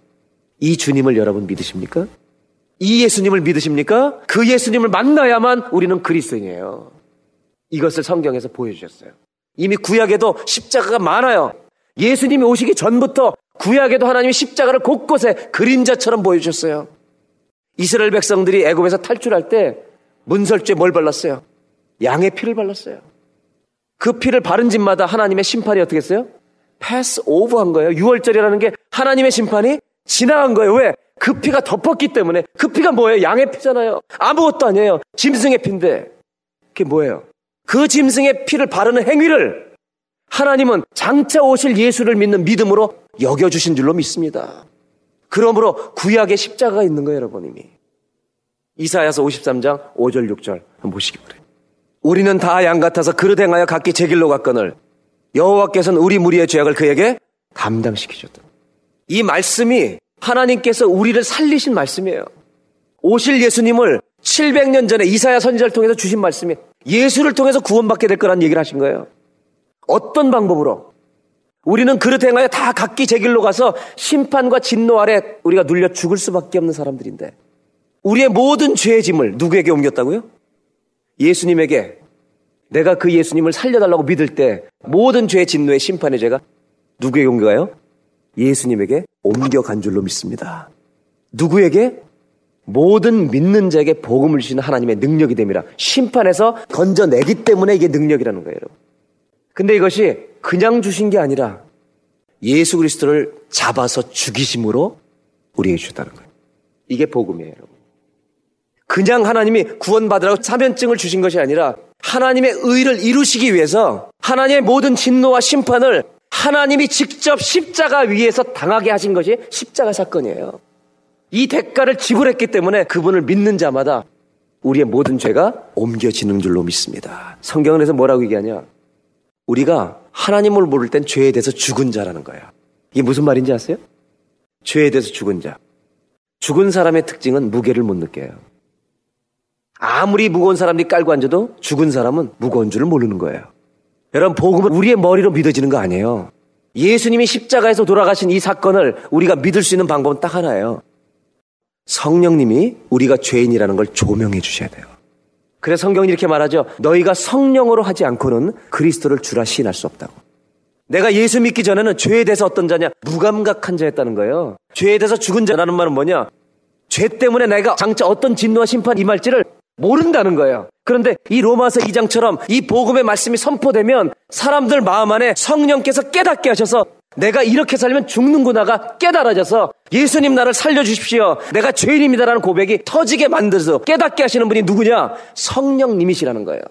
이 주님을 여러분 믿으십니까? 이 예수님을 믿으십니까? 그 예수님을 만나야만 우리는 그리스도인이에요. 이것을 성경에서 보여주셨어요. 이미 구약에도 십자가가 많아요. 예수님이 오시기 전부터 구약에도 하나님이 십자가를 곳곳에 그림자처럼 보여주셨어요. 이스라엘 백성들이 애굽에서 탈출할 때 문설주에 뭘 발랐어요? 양의 피를 발랐어요. 그 피를 바른 집마다 하나님의 심판이 어떻게 했어요? pass over 한 거예요. 유월절이라는 게 하나님의 심판이 지나간 거예요. 왜? 그 피가 덮었기 때문에. 그 피가 뭐예요? 양의 피잖아요. 아무것도 아니에요. 짐승의 피인데. 그게 뭐예요? 그 짐승의 피를 바르는 행위를 하나님은 장차 오실 예수를 믿는 믿음으로 여겨주신 줄로 믿습니다. 그러므로 구약에 십자가가 있는 거예요, 여러분 이미. 이사야서 53장 5절 6절 한번 보시기 바래요. 우리는 다 양 같아서 그릇 행하여 각기 제 길로 갔거늘 여호와께서는 우리 무리의 죄악을 그에게 담당시키셨다. 이 말씀이 하나님께서 우리를 살리신 말씀이에요. 오실 예수님을 700년 전에 이사야 선지자를 통해서 주신 말씀이 예수를 통해서 구원받게 될 거라는 얘기를 하신 거예요. 어떤 방법으로? 우리는 그릇 행하여 다 각기 제 길로 가서 심판과 진노 아래 우리가 눌려 죽을 수밖에 없는 사람들인데 우리의 모든 죄의 짐을 누구에게 옮겼다고요? 예수님에게 내가 그 예수님을 살려달라고 믿을 때 모든 죄의 진노의 심판의 죄가 누구에게 옮겨가요? 예수님에게 옮겨간 줄로 믿습니다. 누구에게? 모든 믿는 자에게 복음을 주시는 하나님의 능력이 됩니다. 심판에서 건져내기 때문에 이게 능력이라는 거예요. 근데 이것이 그냥 주신 게 아니라 예수 그리스도를 잡아서 죽이심으로 우리에게 주셨다는 거예요. 이게 복음이에요, 여러분. 그냥 하나님이 구원받으라고 사면증을 주신 것이 아니라 하나님의 의를 이루시기 위해서 하나님의 모든 진노와 심판을 하나님이 직접 십자가 위에서 당하게 하신 것이 십자가 사건이에요. 이 대가를 지불했기 때문에 그분을 믿는 자마다 우리의 모든 죄가 옮겨지는 줄로 믿습니다. 성경은 그래서 뭐라고 얘기하냐? 우리가 하나님을 모를 땐 죄에 대해서 죽은 자라는 거야. 이게 무슨 말인지 아세요? 죄에 대해서 죽은 자. 죽은 사람의 특징은 무게를 못 느껴요. 아무리 무거운 사람들이 깔고 앉아도 죽은 사람은 무거운 줄을 모르는 거예요. 여러분, 복음은 우리의 머리로 믿어지는 거 아니에요. 예수님이 십자가에서 돌아가신 이 사건을 우리가 믿을 수 있는 방법은 딱 하나예요. 성령님이 우리가 죄인이라는 걸 조명해 주셔야 돼요. 그래서 성경이 이렇게 말하죠. 너희가 성령으로 하지 않고는 그리스도를 주라 시인할 수 없다고. 내가 예수 믿기 전에는 죄에 대해서 어떤 자냐? 무감각한 자였다는 거예요. 죄에 대해서 죽은 자라는 말은 뭐냐? 죄 때문에 내가 장차 어떤 진노와 심판 임할지를 모른다는 거예요. 그런데 이 로마서 2장처럼 이 복음의 말씀이 선포되면 사람들 마음 안에 성령께서 깨닫게 하셔서 내가 이렇게 살면 죽는구나가 깨달아져서 예수님 나를 살려주십시오. 내가 죄인입니다라는 고백이 터지게 만들어서 깨닫게 하시는 분이 누구냐? 성령님이시라는 거예요.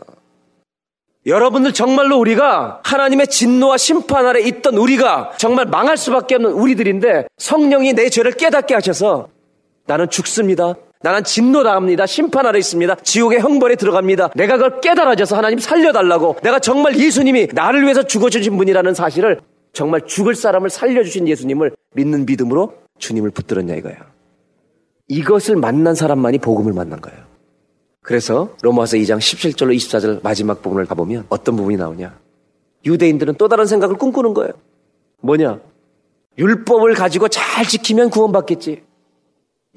여러분들 정말로 우리가 하나님의 진노와 심판 아래 있던 우리가 정말 망할 수밖에 없는 우리들인데 성령이 내 죄를 깨닫게 하셔서 나는 죽습니다. 나는 진노 당합니다. 심판 아래 있습니다. 지옥의 형벌에 들어갑니다. 내가 그걸 깨달아져서 하나님 살려달라고 내가 정말 예수님이 나를 위해서 죽어주신 분이라는 사실을 정말 죽을 사람을 살려주신 예수님을 믿는 믿음으로 주님을 붙들었냐 이거야. 이것을 만난 사람만이 복음을 만난 거예요. 그래서 로마서 2장 17절로 24절 마지막 부분을 가보면 어떤 부분이 나오냐? 유대인들은 또 다른 생각을 꿈꾸는 거예요. 뭐냐? 율법을 가지고 잘 지키면 구원받겠지.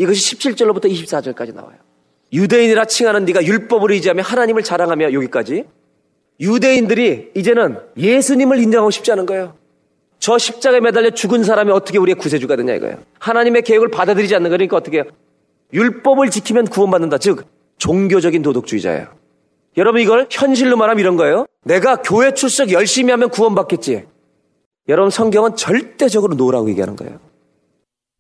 이것이 17절로부터 24절까지 나와요. 유대인이라 칭하는 네가 율법을 의지하며 하나님을 자랑하며 여기까지 유대인들이 이제는 예수님을 인정하고 싶지 않은 거예요. 저 십자가에 매달려 죽은 사람이 어떻게 우리의 구세주가 되냐 이거예요. 하나님의 계획을 받아들이지 않는 거니까 어떻게 해요? 율법을 지키면 구원받는다. 즉 종교적인 도덕주의자예요. 여러분 이걸 현실로 말하면 이런 거예요. 내가 교회 출석 열심히 하면 구원받겠지. 여러분 성경은 절대적으로 노라고 얘기하는 거예요.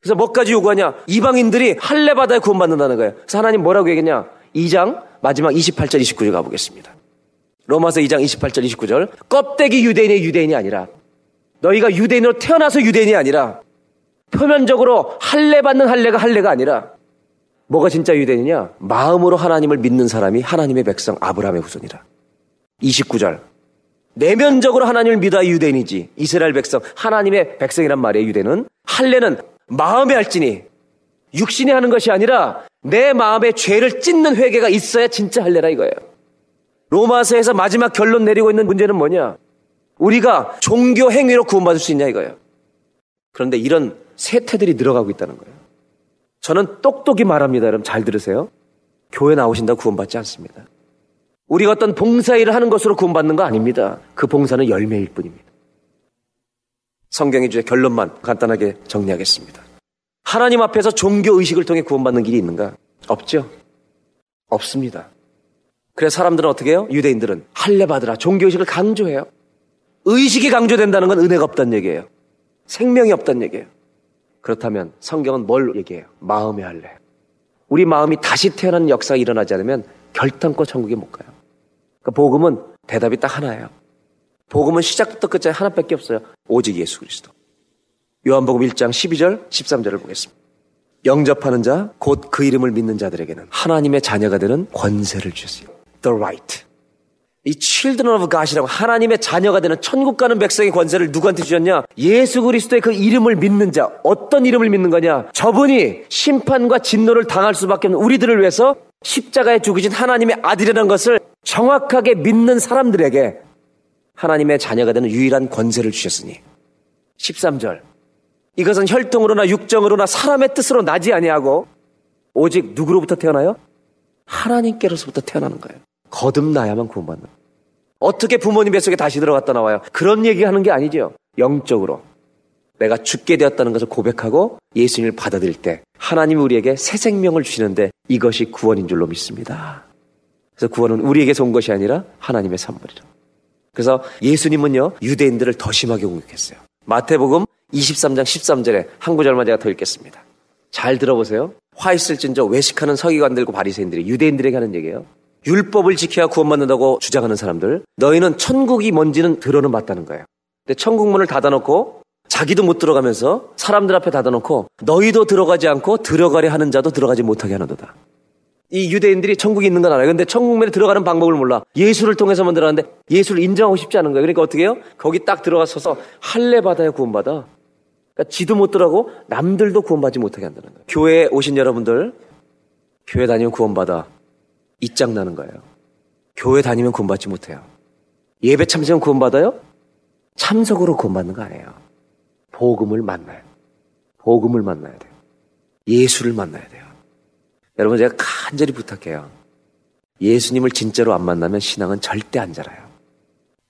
그래서 뭐까지 요구하냐? 이방인들이 할례 받아야 구원받는다는 거예요. 그래서 하나님 뭐라고 얘기했냐? 2장 마지막 28절 29절 가보겠습니다. 로마서 2장 28절 29절 껍데기 유대인의 유대인이 아니라 너희가 유대인으로 태어나서 유대인이 아니라 표면적으로 할례 받는 할례가 할례가 아니라 뭐가 진짜 유대인이냐? 마음으로 하나님을 믿는 사람이 하나님의 백성 아브라함의 후손이라. 29절. 내면적으로 하나님을 믿어야 유대인이지. 이스라엘 백성, 하나님의 백성이란 말이에요, 유대는. 할례는 마음에 할지니 육신이 하는 것이 아니라 내 마음에 죄를 찢는 회개가 있어야 진짜 할례라 이거예요. 로마서에서 마지막 결론 내리고 있는 문제는 뭐냐? 우리가 종교 행위로 구원받을 수 있냐 이거예요. 그런데 이런 세태들이 늘어가고 있다는 거예요. 저는 똑똑히 말합니다. 여러분 잘 들으세요. 교회 나오신다 구원받지 않습니다. 우리가 어떤 봉사일을 하는 것으로 구원받는 거 아닙니다. 그 봉사는 열매일 뿐입니다. 성경의 주의 결론만 간단하게 정리하겠습니다. 하나님 앞에서 종교 의식을 통해 구원받는 길이 있는가? 없죠. 없습니다. 그래서 사람들은 어떻게 해요? 유대인들은 할례 받으라 종교 의식을 강조해요. 의식이 강조된다는 건 은혜가 없다는 얘기예요. 생명이 없다는 얘기예요. 그렇다면 성경은 뭘 얘기해요? 마음의 할례. 우리 마음이 다시 태어나는 역사가 일어나지 않으면 결단코 천국에 못 가요. 그러니까 복음은 대답이 딱 하나예요. 복음은 시작부터 끝까지 하나밖에 없어요. 오직 예수 그리스도. 요한복음 1장 12절, 13절을 보겠습니다. 영접하는 자, 곧 그 이름을 믿는 자들에게는 하나님의 자녀가 되는 권세를 주세요. The right. 이 children of God이라고 하나님의 자녀가 되는 천국 가는 백성의 권세를 누구한테 주셨냐? 예수 그리스도의 그 이름을 믿는 자. 어떤 이름을 믿는 거냐? 저분이 심판과 진노를 당할 수밖에 없는 우리들을 위해서 십자가에 죽으신 하나님의 아들이라는 것을 정확하게 믿는 사람들에게 하나님의 자녀가 되는 유일한 권세를 주셨으니 13절 이것은 혈통으로나 육정으로나 사람의 뜻으로 나지 아니하고 오직 누구로부터 태어나요? 하나님께로서부터 태어나는 거예요. 거듭나야만 구원받는. 어떻게 부모님 뱃속에 다시 들어갔다 나와요? 그런 얘기하는 게 아니죠. 영적으로 내가 죽게 되었다는 것을 고백하고 예수님을 받아들일 때 하나님이 우리에게 새 생명을 주시는데 이것이 구원인 줄로 믿습니다. 그래서 구원은 우리에게서 온 것이 아니라 하나님의 선물이라. 그래서 예수님은요 유대인들을 더 심하게 공격했어요. 마태복음 23장 13절에 한 구절만 제가 더 읽겠습니다. 잘 들어보세요. 화 있을진저 외식하는 서기관들과 바리새인들이 유대인들에게 하는 얘기예요. 율법을 지켜야 구원받는다고 주장하는 사람들, 너희는 천국이 뭔지는 들어는 봤다는 거예요. 근데 천국 문을 닫아놓고 자기도 못 들어가면서 사람들 앞에 닫아놓고 너희도 들어가지 않고 들어가려 하는 자도 들어가지 못하게 하는도다. 이 유대인들이 천국이 있는 건 알아요. 근데 천국문에 들어가는 방법을 몰라. 예수를 통해서만 들어가는데 예수를 인정하고 싶지 않은 거예요. 그러니까 어떻게 해요? 거기 딱 들어가서서 할례 받아야 구원받아. 그러니까 지도 못 들어가고 남들도 구원받지 못하게 한다는 거예요. 교회에 오신 여러분들, 교회 다니면 구원받아. 이짱 나는 거예요. 교회 다니면 구원받지 못해요. 예배 참석은 구원받아요? 참석으로 구원받는 거 아니에요. 복음을 만나요. 복음을 만나야 돼요. 예수를 만나야 돼요. 여러분 제가 간절히 부탁해요. 예수님을 진짜로 안 만나면 신앙은 절대 안 자라요.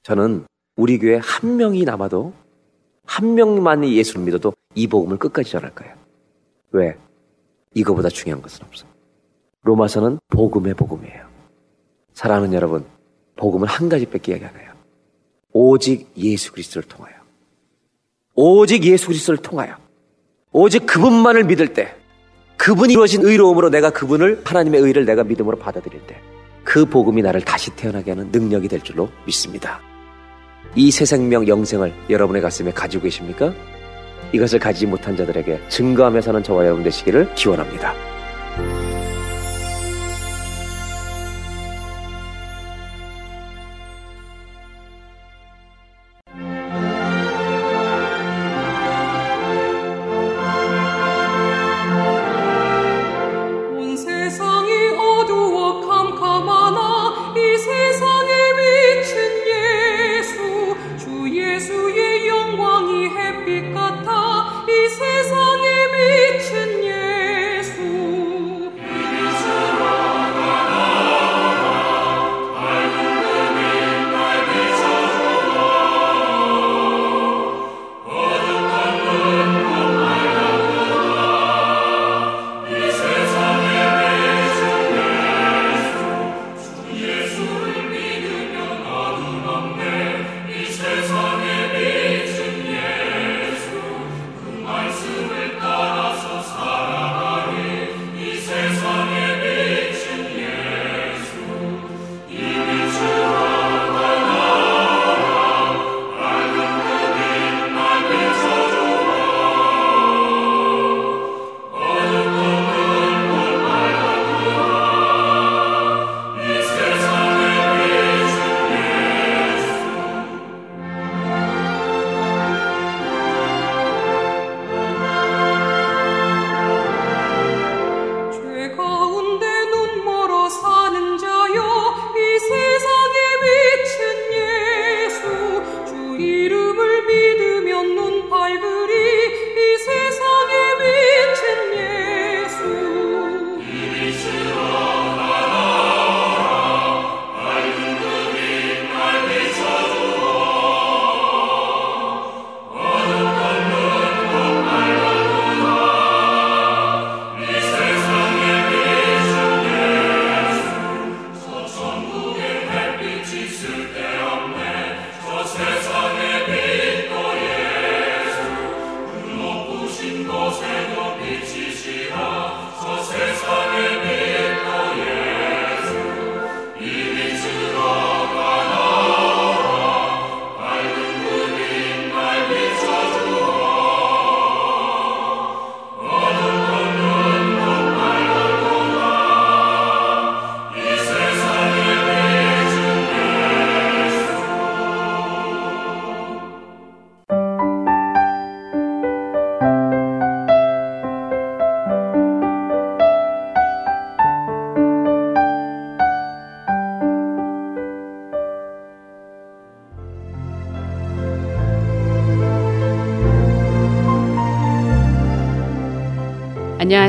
저는 우리 교회 한 명이 남아도 한 명만이 예수를 믿어도 이 복음을 끝까지 전할 거예요. 왜? 이거보다 중요한 것은 없어. 로마서는 복음의 복음이에요. 사랑하는 여러분, 복음은 한 가지밖에 이야기 안 해요. 오직 예수 그리스도를 통하여. 오직 예수 그리스도를 통하여. 오직 그분만을 믿을 때, 그분이 이루어진 의로움으로 내가 그분을, 하나님의 의를 내가 믿음으로 받아들일 때, 그 복음이 나를 다시 태어나게 하는 능력이 될 줄로 믿습니다. 이 새 생명 영생을 여러분의 가슴에 가지고 계십니까? 이것을 가지지 못한 자들에게 증거하며 사는 저와 여러분 되시기를 기원합니다.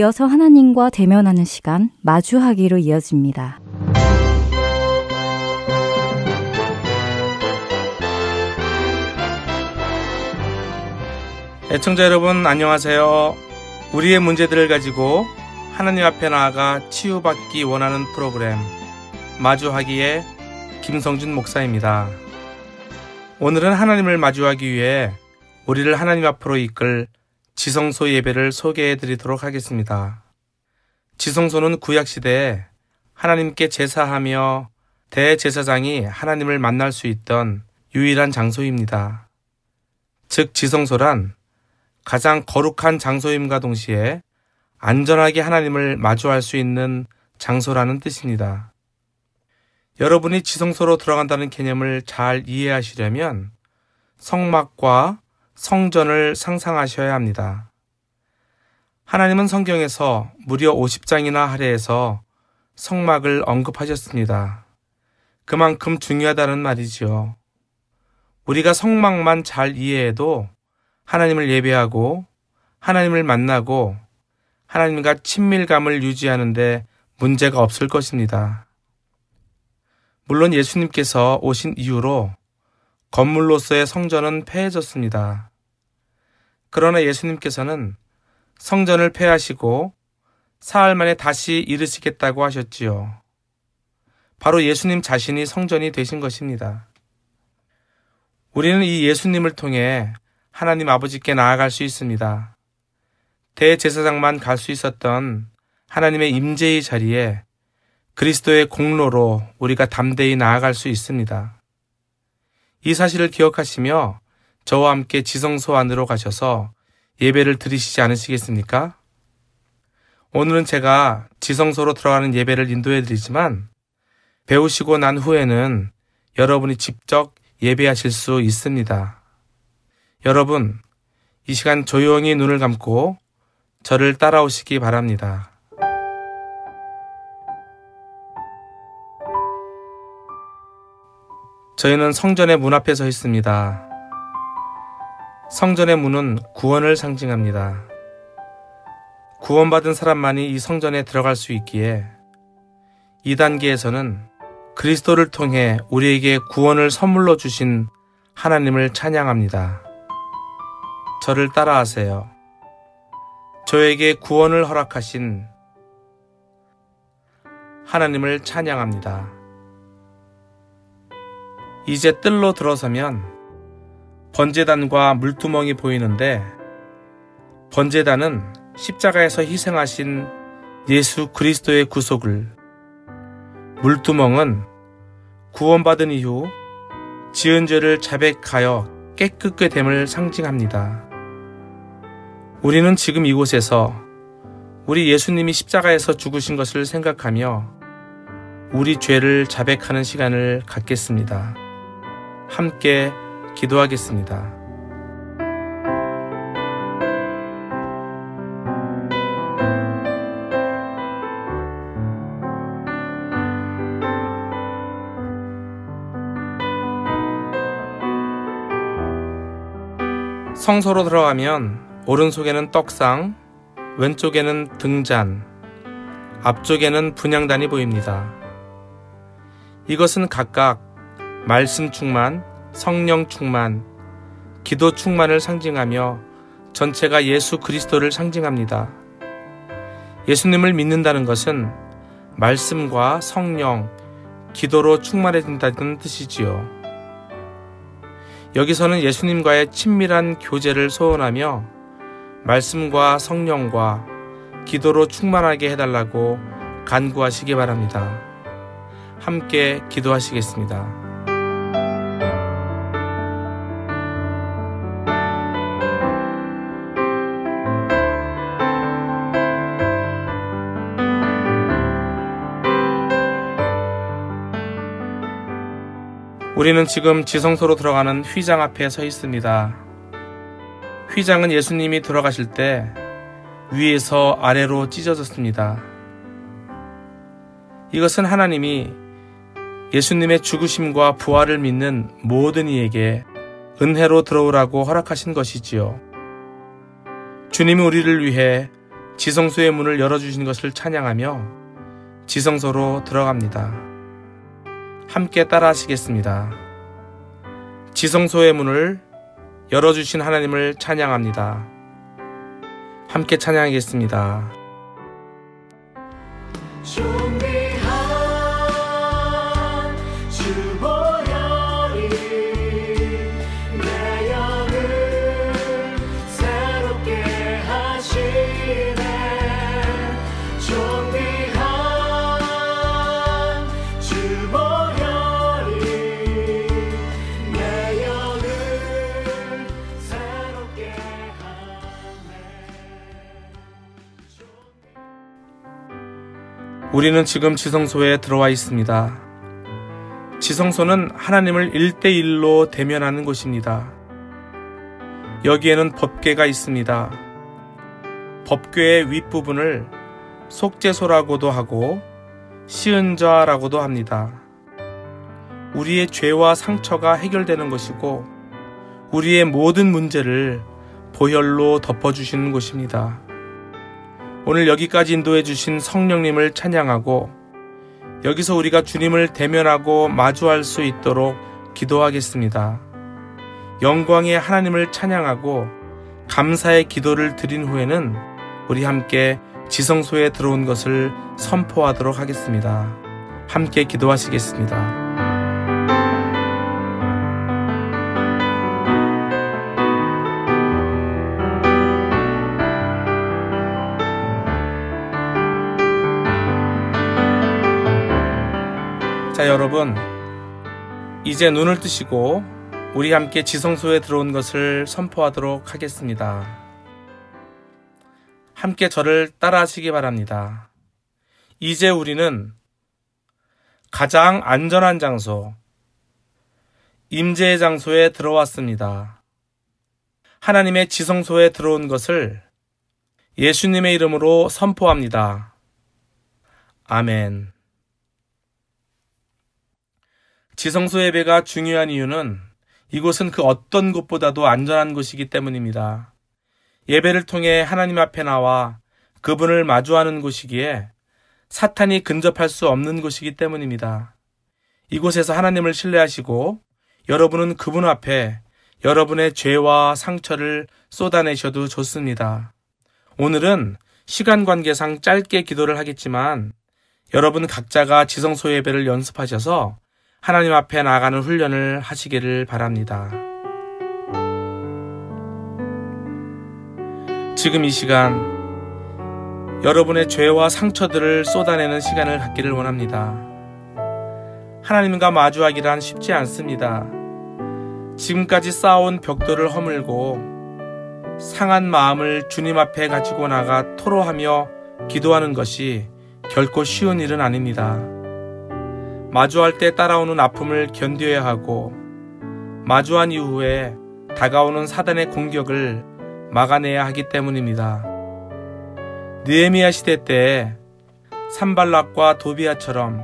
이어서 하나님과 대면하는 시간 마주하기로 이어집니다. 애청자 여러분 안녕하세요. 우리의 문제들을 가지고 하나님 앞에 나아가 치유받기 원하는 프로그램 마주하기의 김성준 목사입니다. 오늘은 하나님을 마주하기 위해 우리를 하나님 앞으로 이끌 지성소 예배를 소개해 드리도록 하겠습니다. 지성소는 구약 시대에 하나님께 제사하며 대제사장이 하나님을 만날 수 있던 유일한 장소입니다. 즉, 지성소란 가장 거룩한 장소임과 동시에 안전하게 하나님을 마주할 수 있는 장소라는 뜻입니다. 여러분이 지성소로 들어간다는 개념을 잘 이해하시려면 성막과 성전을 상상하셔야 합니다. 하나님은 성경에서 무려 50장이나 할애해서 성막을 언급하셨습니다. 그만큼 중요하다는 말이지요. 우리가 성막만 잘 이해해도 하나님을 예배하고 하나님을 만나고 하나님과 친밀감을 유지하는데 문제가 없을 것입니다. 물론 예수님께서 오신 이후로 건물로서의 성전은 폐해졌습니다. 그러나 예수님께서는 성전을 폐하시고 사흘 만에 다시 이르시겠다고 하셨지요. 바로 예수님 자신이 성전이 되신 것입니다. 우리는 이 예수님을 통해 하나님 아버지께 나아갈 수 있습니다. 대제사장만 갈 수 있었던 하나님의 임재의 자리에 그리스도의 공로로 우리가 담대히 나아갈 수 있습니다. 이 사실을 기억하시며 저와 함께 지성소 안으로 가셔서 예배를 드리시지 않으시겠습니까? 오늘은 제가 지성소로 들어가는 예배를 인도해 드리지만 배우시고 난 후에는 여러분이 직접 예배하실 수 있습니다. 여러분, 이 시간 조용히 눈을 감고 저를 따라오시기 바랍니다. 저희는 성전의 문 앞에 서 있습니다. 성전의 문은 구원을 상징합니다. 구원받은 사람만이 이 성전에 들어갈 수 있기에 2단계에서는 그리스도를 통해 우리에게 구원을 선물로 주신 하나님을 찬양합니다. 저를 따라하세요. 저에게 구원을 허락하신 하나님을 찬양합니다. 이제 뜰로 들어서면 번제단과 물두멍이 보이는데 번제단은 십자가에서 희생하신 예수 그리스도의 구속을 물두멍은 구원받은 이후 지은 죄를 자백하여 깨끗게 됨을 상징합니다. 우리는 지금 이곳에서 우리 예수님이 십자가에서 죽으신 것을 생각하며 우리 죄를 자백하는 시간을 갖겠습니다. 함께 기도하겠습니다. 성소로 들어가면 오른쪽에는 떡상, 왼쪽에는 등잔, 앞쪽에는 분양단이 보입니다. 이것은 각각 말씀 충만, 성령 충만, 기도 충만을 상징하며 전체가 예수 그리스도를 상징합니다. 예수님을 믿는다는 것은 말씀과 성령, 기도로 충만해진다는 뜻이지요. 여기서는 예수님과의 친밀한 교제를 소원하며 말씀과 성령과 기도로 충만하게 해달라고 간구하시기 바랍니다. 함께 기도하시겠습니다. 우리는 지금 지성소로 들어가는 휘장 앞에 서 있습니다. 휘장은 예수님이 들어가실 때 위에서 아래로 찢어졌습니다. 이것은 하나님이 예수님의 죽으심과 부활을 믿는 모든 이에게 은혜로 들어오라고 허락하신 것이지요. 주님이 우리를 위해 지성소의 문을 열어주신 것을 찬양하며 지성소로 들어갑니다. 함께 따라 하시겠습니다. 지성소의 문을 열어주신 하나님을 찬양합니다. 함께 찬양하겠습니다. 우리는 지금 지성소에 들어와 있습니다. 지성소는 하나님을 일대일로 대면하는 곳입니다. 여기에는 법궤가 있습니다. 법궤의 윗부분을 속죄소라고도 하고 시은자라고도 합니다. 우리의 죄와 상처가 해결되는 것이고 우리의 모든 문제를 보혈로 덮어주시는 곳입니다. 오늘 여기까지 인도해 주신 성령님을 찬양하고 여기서 우리가 주님을 대면하고 마주할 수 있도록 기도하겠습니다. 영광의 하나님을 찬양하고 감사의 기도를 드린 후에는 우리 함께 지성소에 들어온 것을 선포하도록 하겠습니다. 함께 기도하시겠습니다. 자, 여러분. 이제 눈을 뜨시고 우리 함께 지성소에 들어온 것을 선포하도록 하겠습니다. 함께 저를 따라 하시기 바랍니다. 이제 우리는 가장 안전한 장소, 임재의 장소에 들어왔습니다. 하나님의 지성소에 들어온 것을 예수님의 이름으로 선포합니다. 아멘. 지성소 예배가 중요한 이유는 이곳은 그 어떤 곳보다도 안전한 곳이기 때문입니다. 예배를 통해 하나님 앞에 나와 그분을 마주하는 곳이기에 사탄이 근접할 수 없는 곳이기 때문입니다. 이곳에서 하나님을 신뢰하시고 여러분은 그분 앞에 여러분의 죄와 상처를 쏟아내셔도 좋습니다. 오늘은 시간 관계상 짧게 기도를 하겠지만 여러분 각자가 지성소 예배를 연습하셔서 하나님 앞에 나가는 훈련을 하시기를 바랍니다. 지금 이 시간 여러분의 죄와 상처들을 쏟아내는 시간을 갖기를 원합니다. 하나님과 마주하기란 쉽지 않습니다. 지금까지 쌓아온 벽돌을 허물고 상한 마음을 주님 앞에 가지고 나가 토로하며 기도하는 것이 결코 쉬운 일은 아닙니다. 마주할 때 따라오는 아픔을 견뎌야 하고 마주한 이후에 다가오는 사단의 공격을 막아내야 하기 때문입니다. 느에미아 시대 때 산발락과 도비아처럼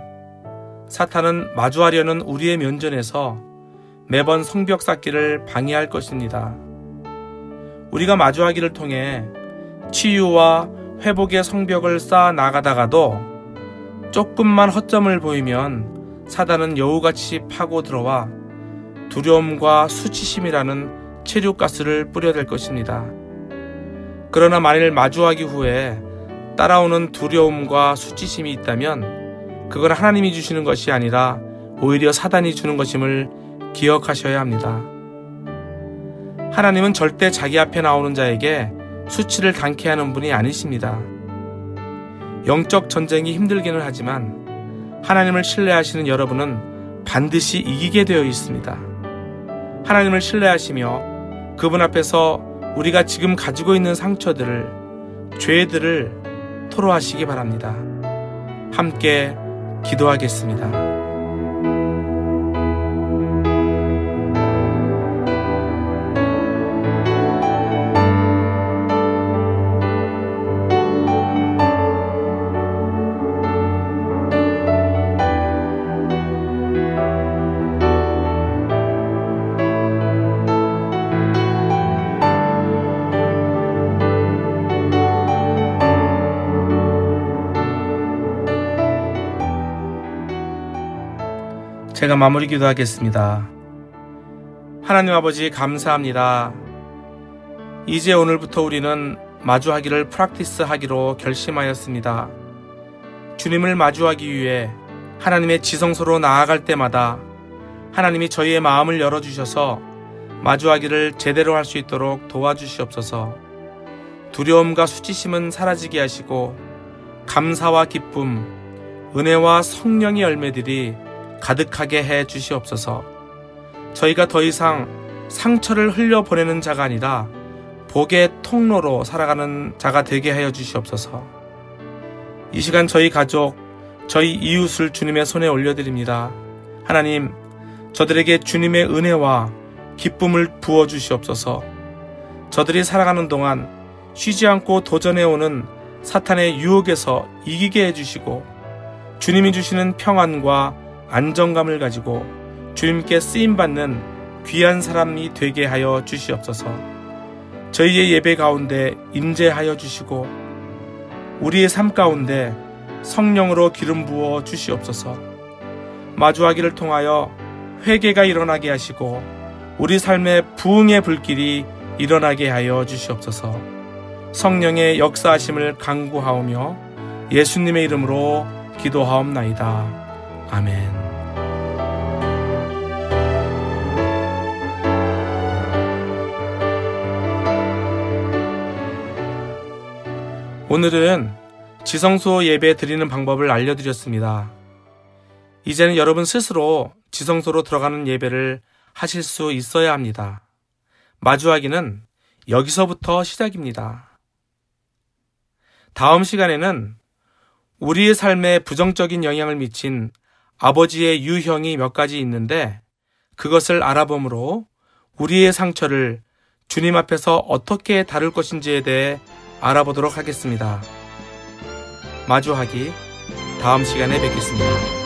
사탄은 마주하려는 우리의 면전에서 매번 성벽 쌓기를 방해할 것입니다. 우리가 마주하기를 통해 치유와 회복의 성벽을 쌓아 나가다가도 조금만 허점을 보이면 사단은 여우같이 파고 들어와 두려움과 수치심이라는 체류가스를 뿌려댈 것입니다. 그러나 만일 마주하기 후에 따라오는 두려움과 수치심이 있다면 그건 하나님이 주시는 것이 아니라 오히려 사단이 주는 것임을 기억하셔야 합니다. 하나님은 절대 자기 앞에 나오는 자에게 수치를 당케 하는 분이 아니십니다. 영적 전쟁이 힘들기는 하지만 하나님을 신뢰하시는 여러분은 반드시 이기게 되어 있습니다. 하나님을 신뢰하시며 그분 앞에서 우리가 지금 가지고 있는 상처들을, 죄들을 토로하시기 바랍니다. 함께 기도하겠습니다. 제가 마무리 기도하겠습니다. 하나님 아버지 감사합니다. 이제 오늘부터 우리는 마주하기를 프락티스 하기로 결심하였습니다. 주님을 마주하기 위해 하나님의 지성소로 나아갈 때마다 하나님이 저희의 마음을 열어주셔서 마주하기를 제대로 할 수 있도록 도와주시옵소서 두려움과 수치심은 사라지게 하시고 감사와 기쁨, 은혜와 성령의 열매들이 가득하게 해 주시옵소서. 저희가 더 이상 상처를 흘려보내는 자가 아니라 복의 통로로 살아가는 자가 되게 하여 주시옵소서. 이 시간 저희 가족, 저희 이웃을 주님의 손에 올려드립니다. 하나님, 저들에게 주님의 은혜와 기쁨을 부어 주시옵소서. 저들이 살아가는 동안 쉬지 않고 도전해오는 사탄의 유혹에서 이기게 해주시고 주님이 주시는 평안과 안정감을 가지고 주님께 쓰임받는 귀한 사람이 되게 하여 주시옵소서. 저희의 예배 가운데 임재하여 주시고 우리의 삶 가운데 성령으로 기름 부어 주시옵소서. 마주하기를 통하여 회개가 일어나게 하시고 우리 삶의 부흥의 불길이 일어나게 하여 주시옵소서. 성령의 역사하심을 강구하오며 예수님의 이름으로 기도하옵나이다. 아멘. 오늘은 지성소 예배 드리는 방법을 알려드렸습니다. 이제는 여러분 스스로 지성소로 들어가는 예배를 하실 수 있어야 합니다. 마주하기는 여기서부터 시작입니다. 다음 시간에는 우리의 삶에 부정적인 영향을 미친 아버지의 유형이 몇 가지 있는데 그것을 알아봄으로 우리의 상처를 주님 앞에서 어떻게 다룰 것인지에 대해 알아보도록 하겠습니다. 마주하기 다음 시간에 뵙겠습니다.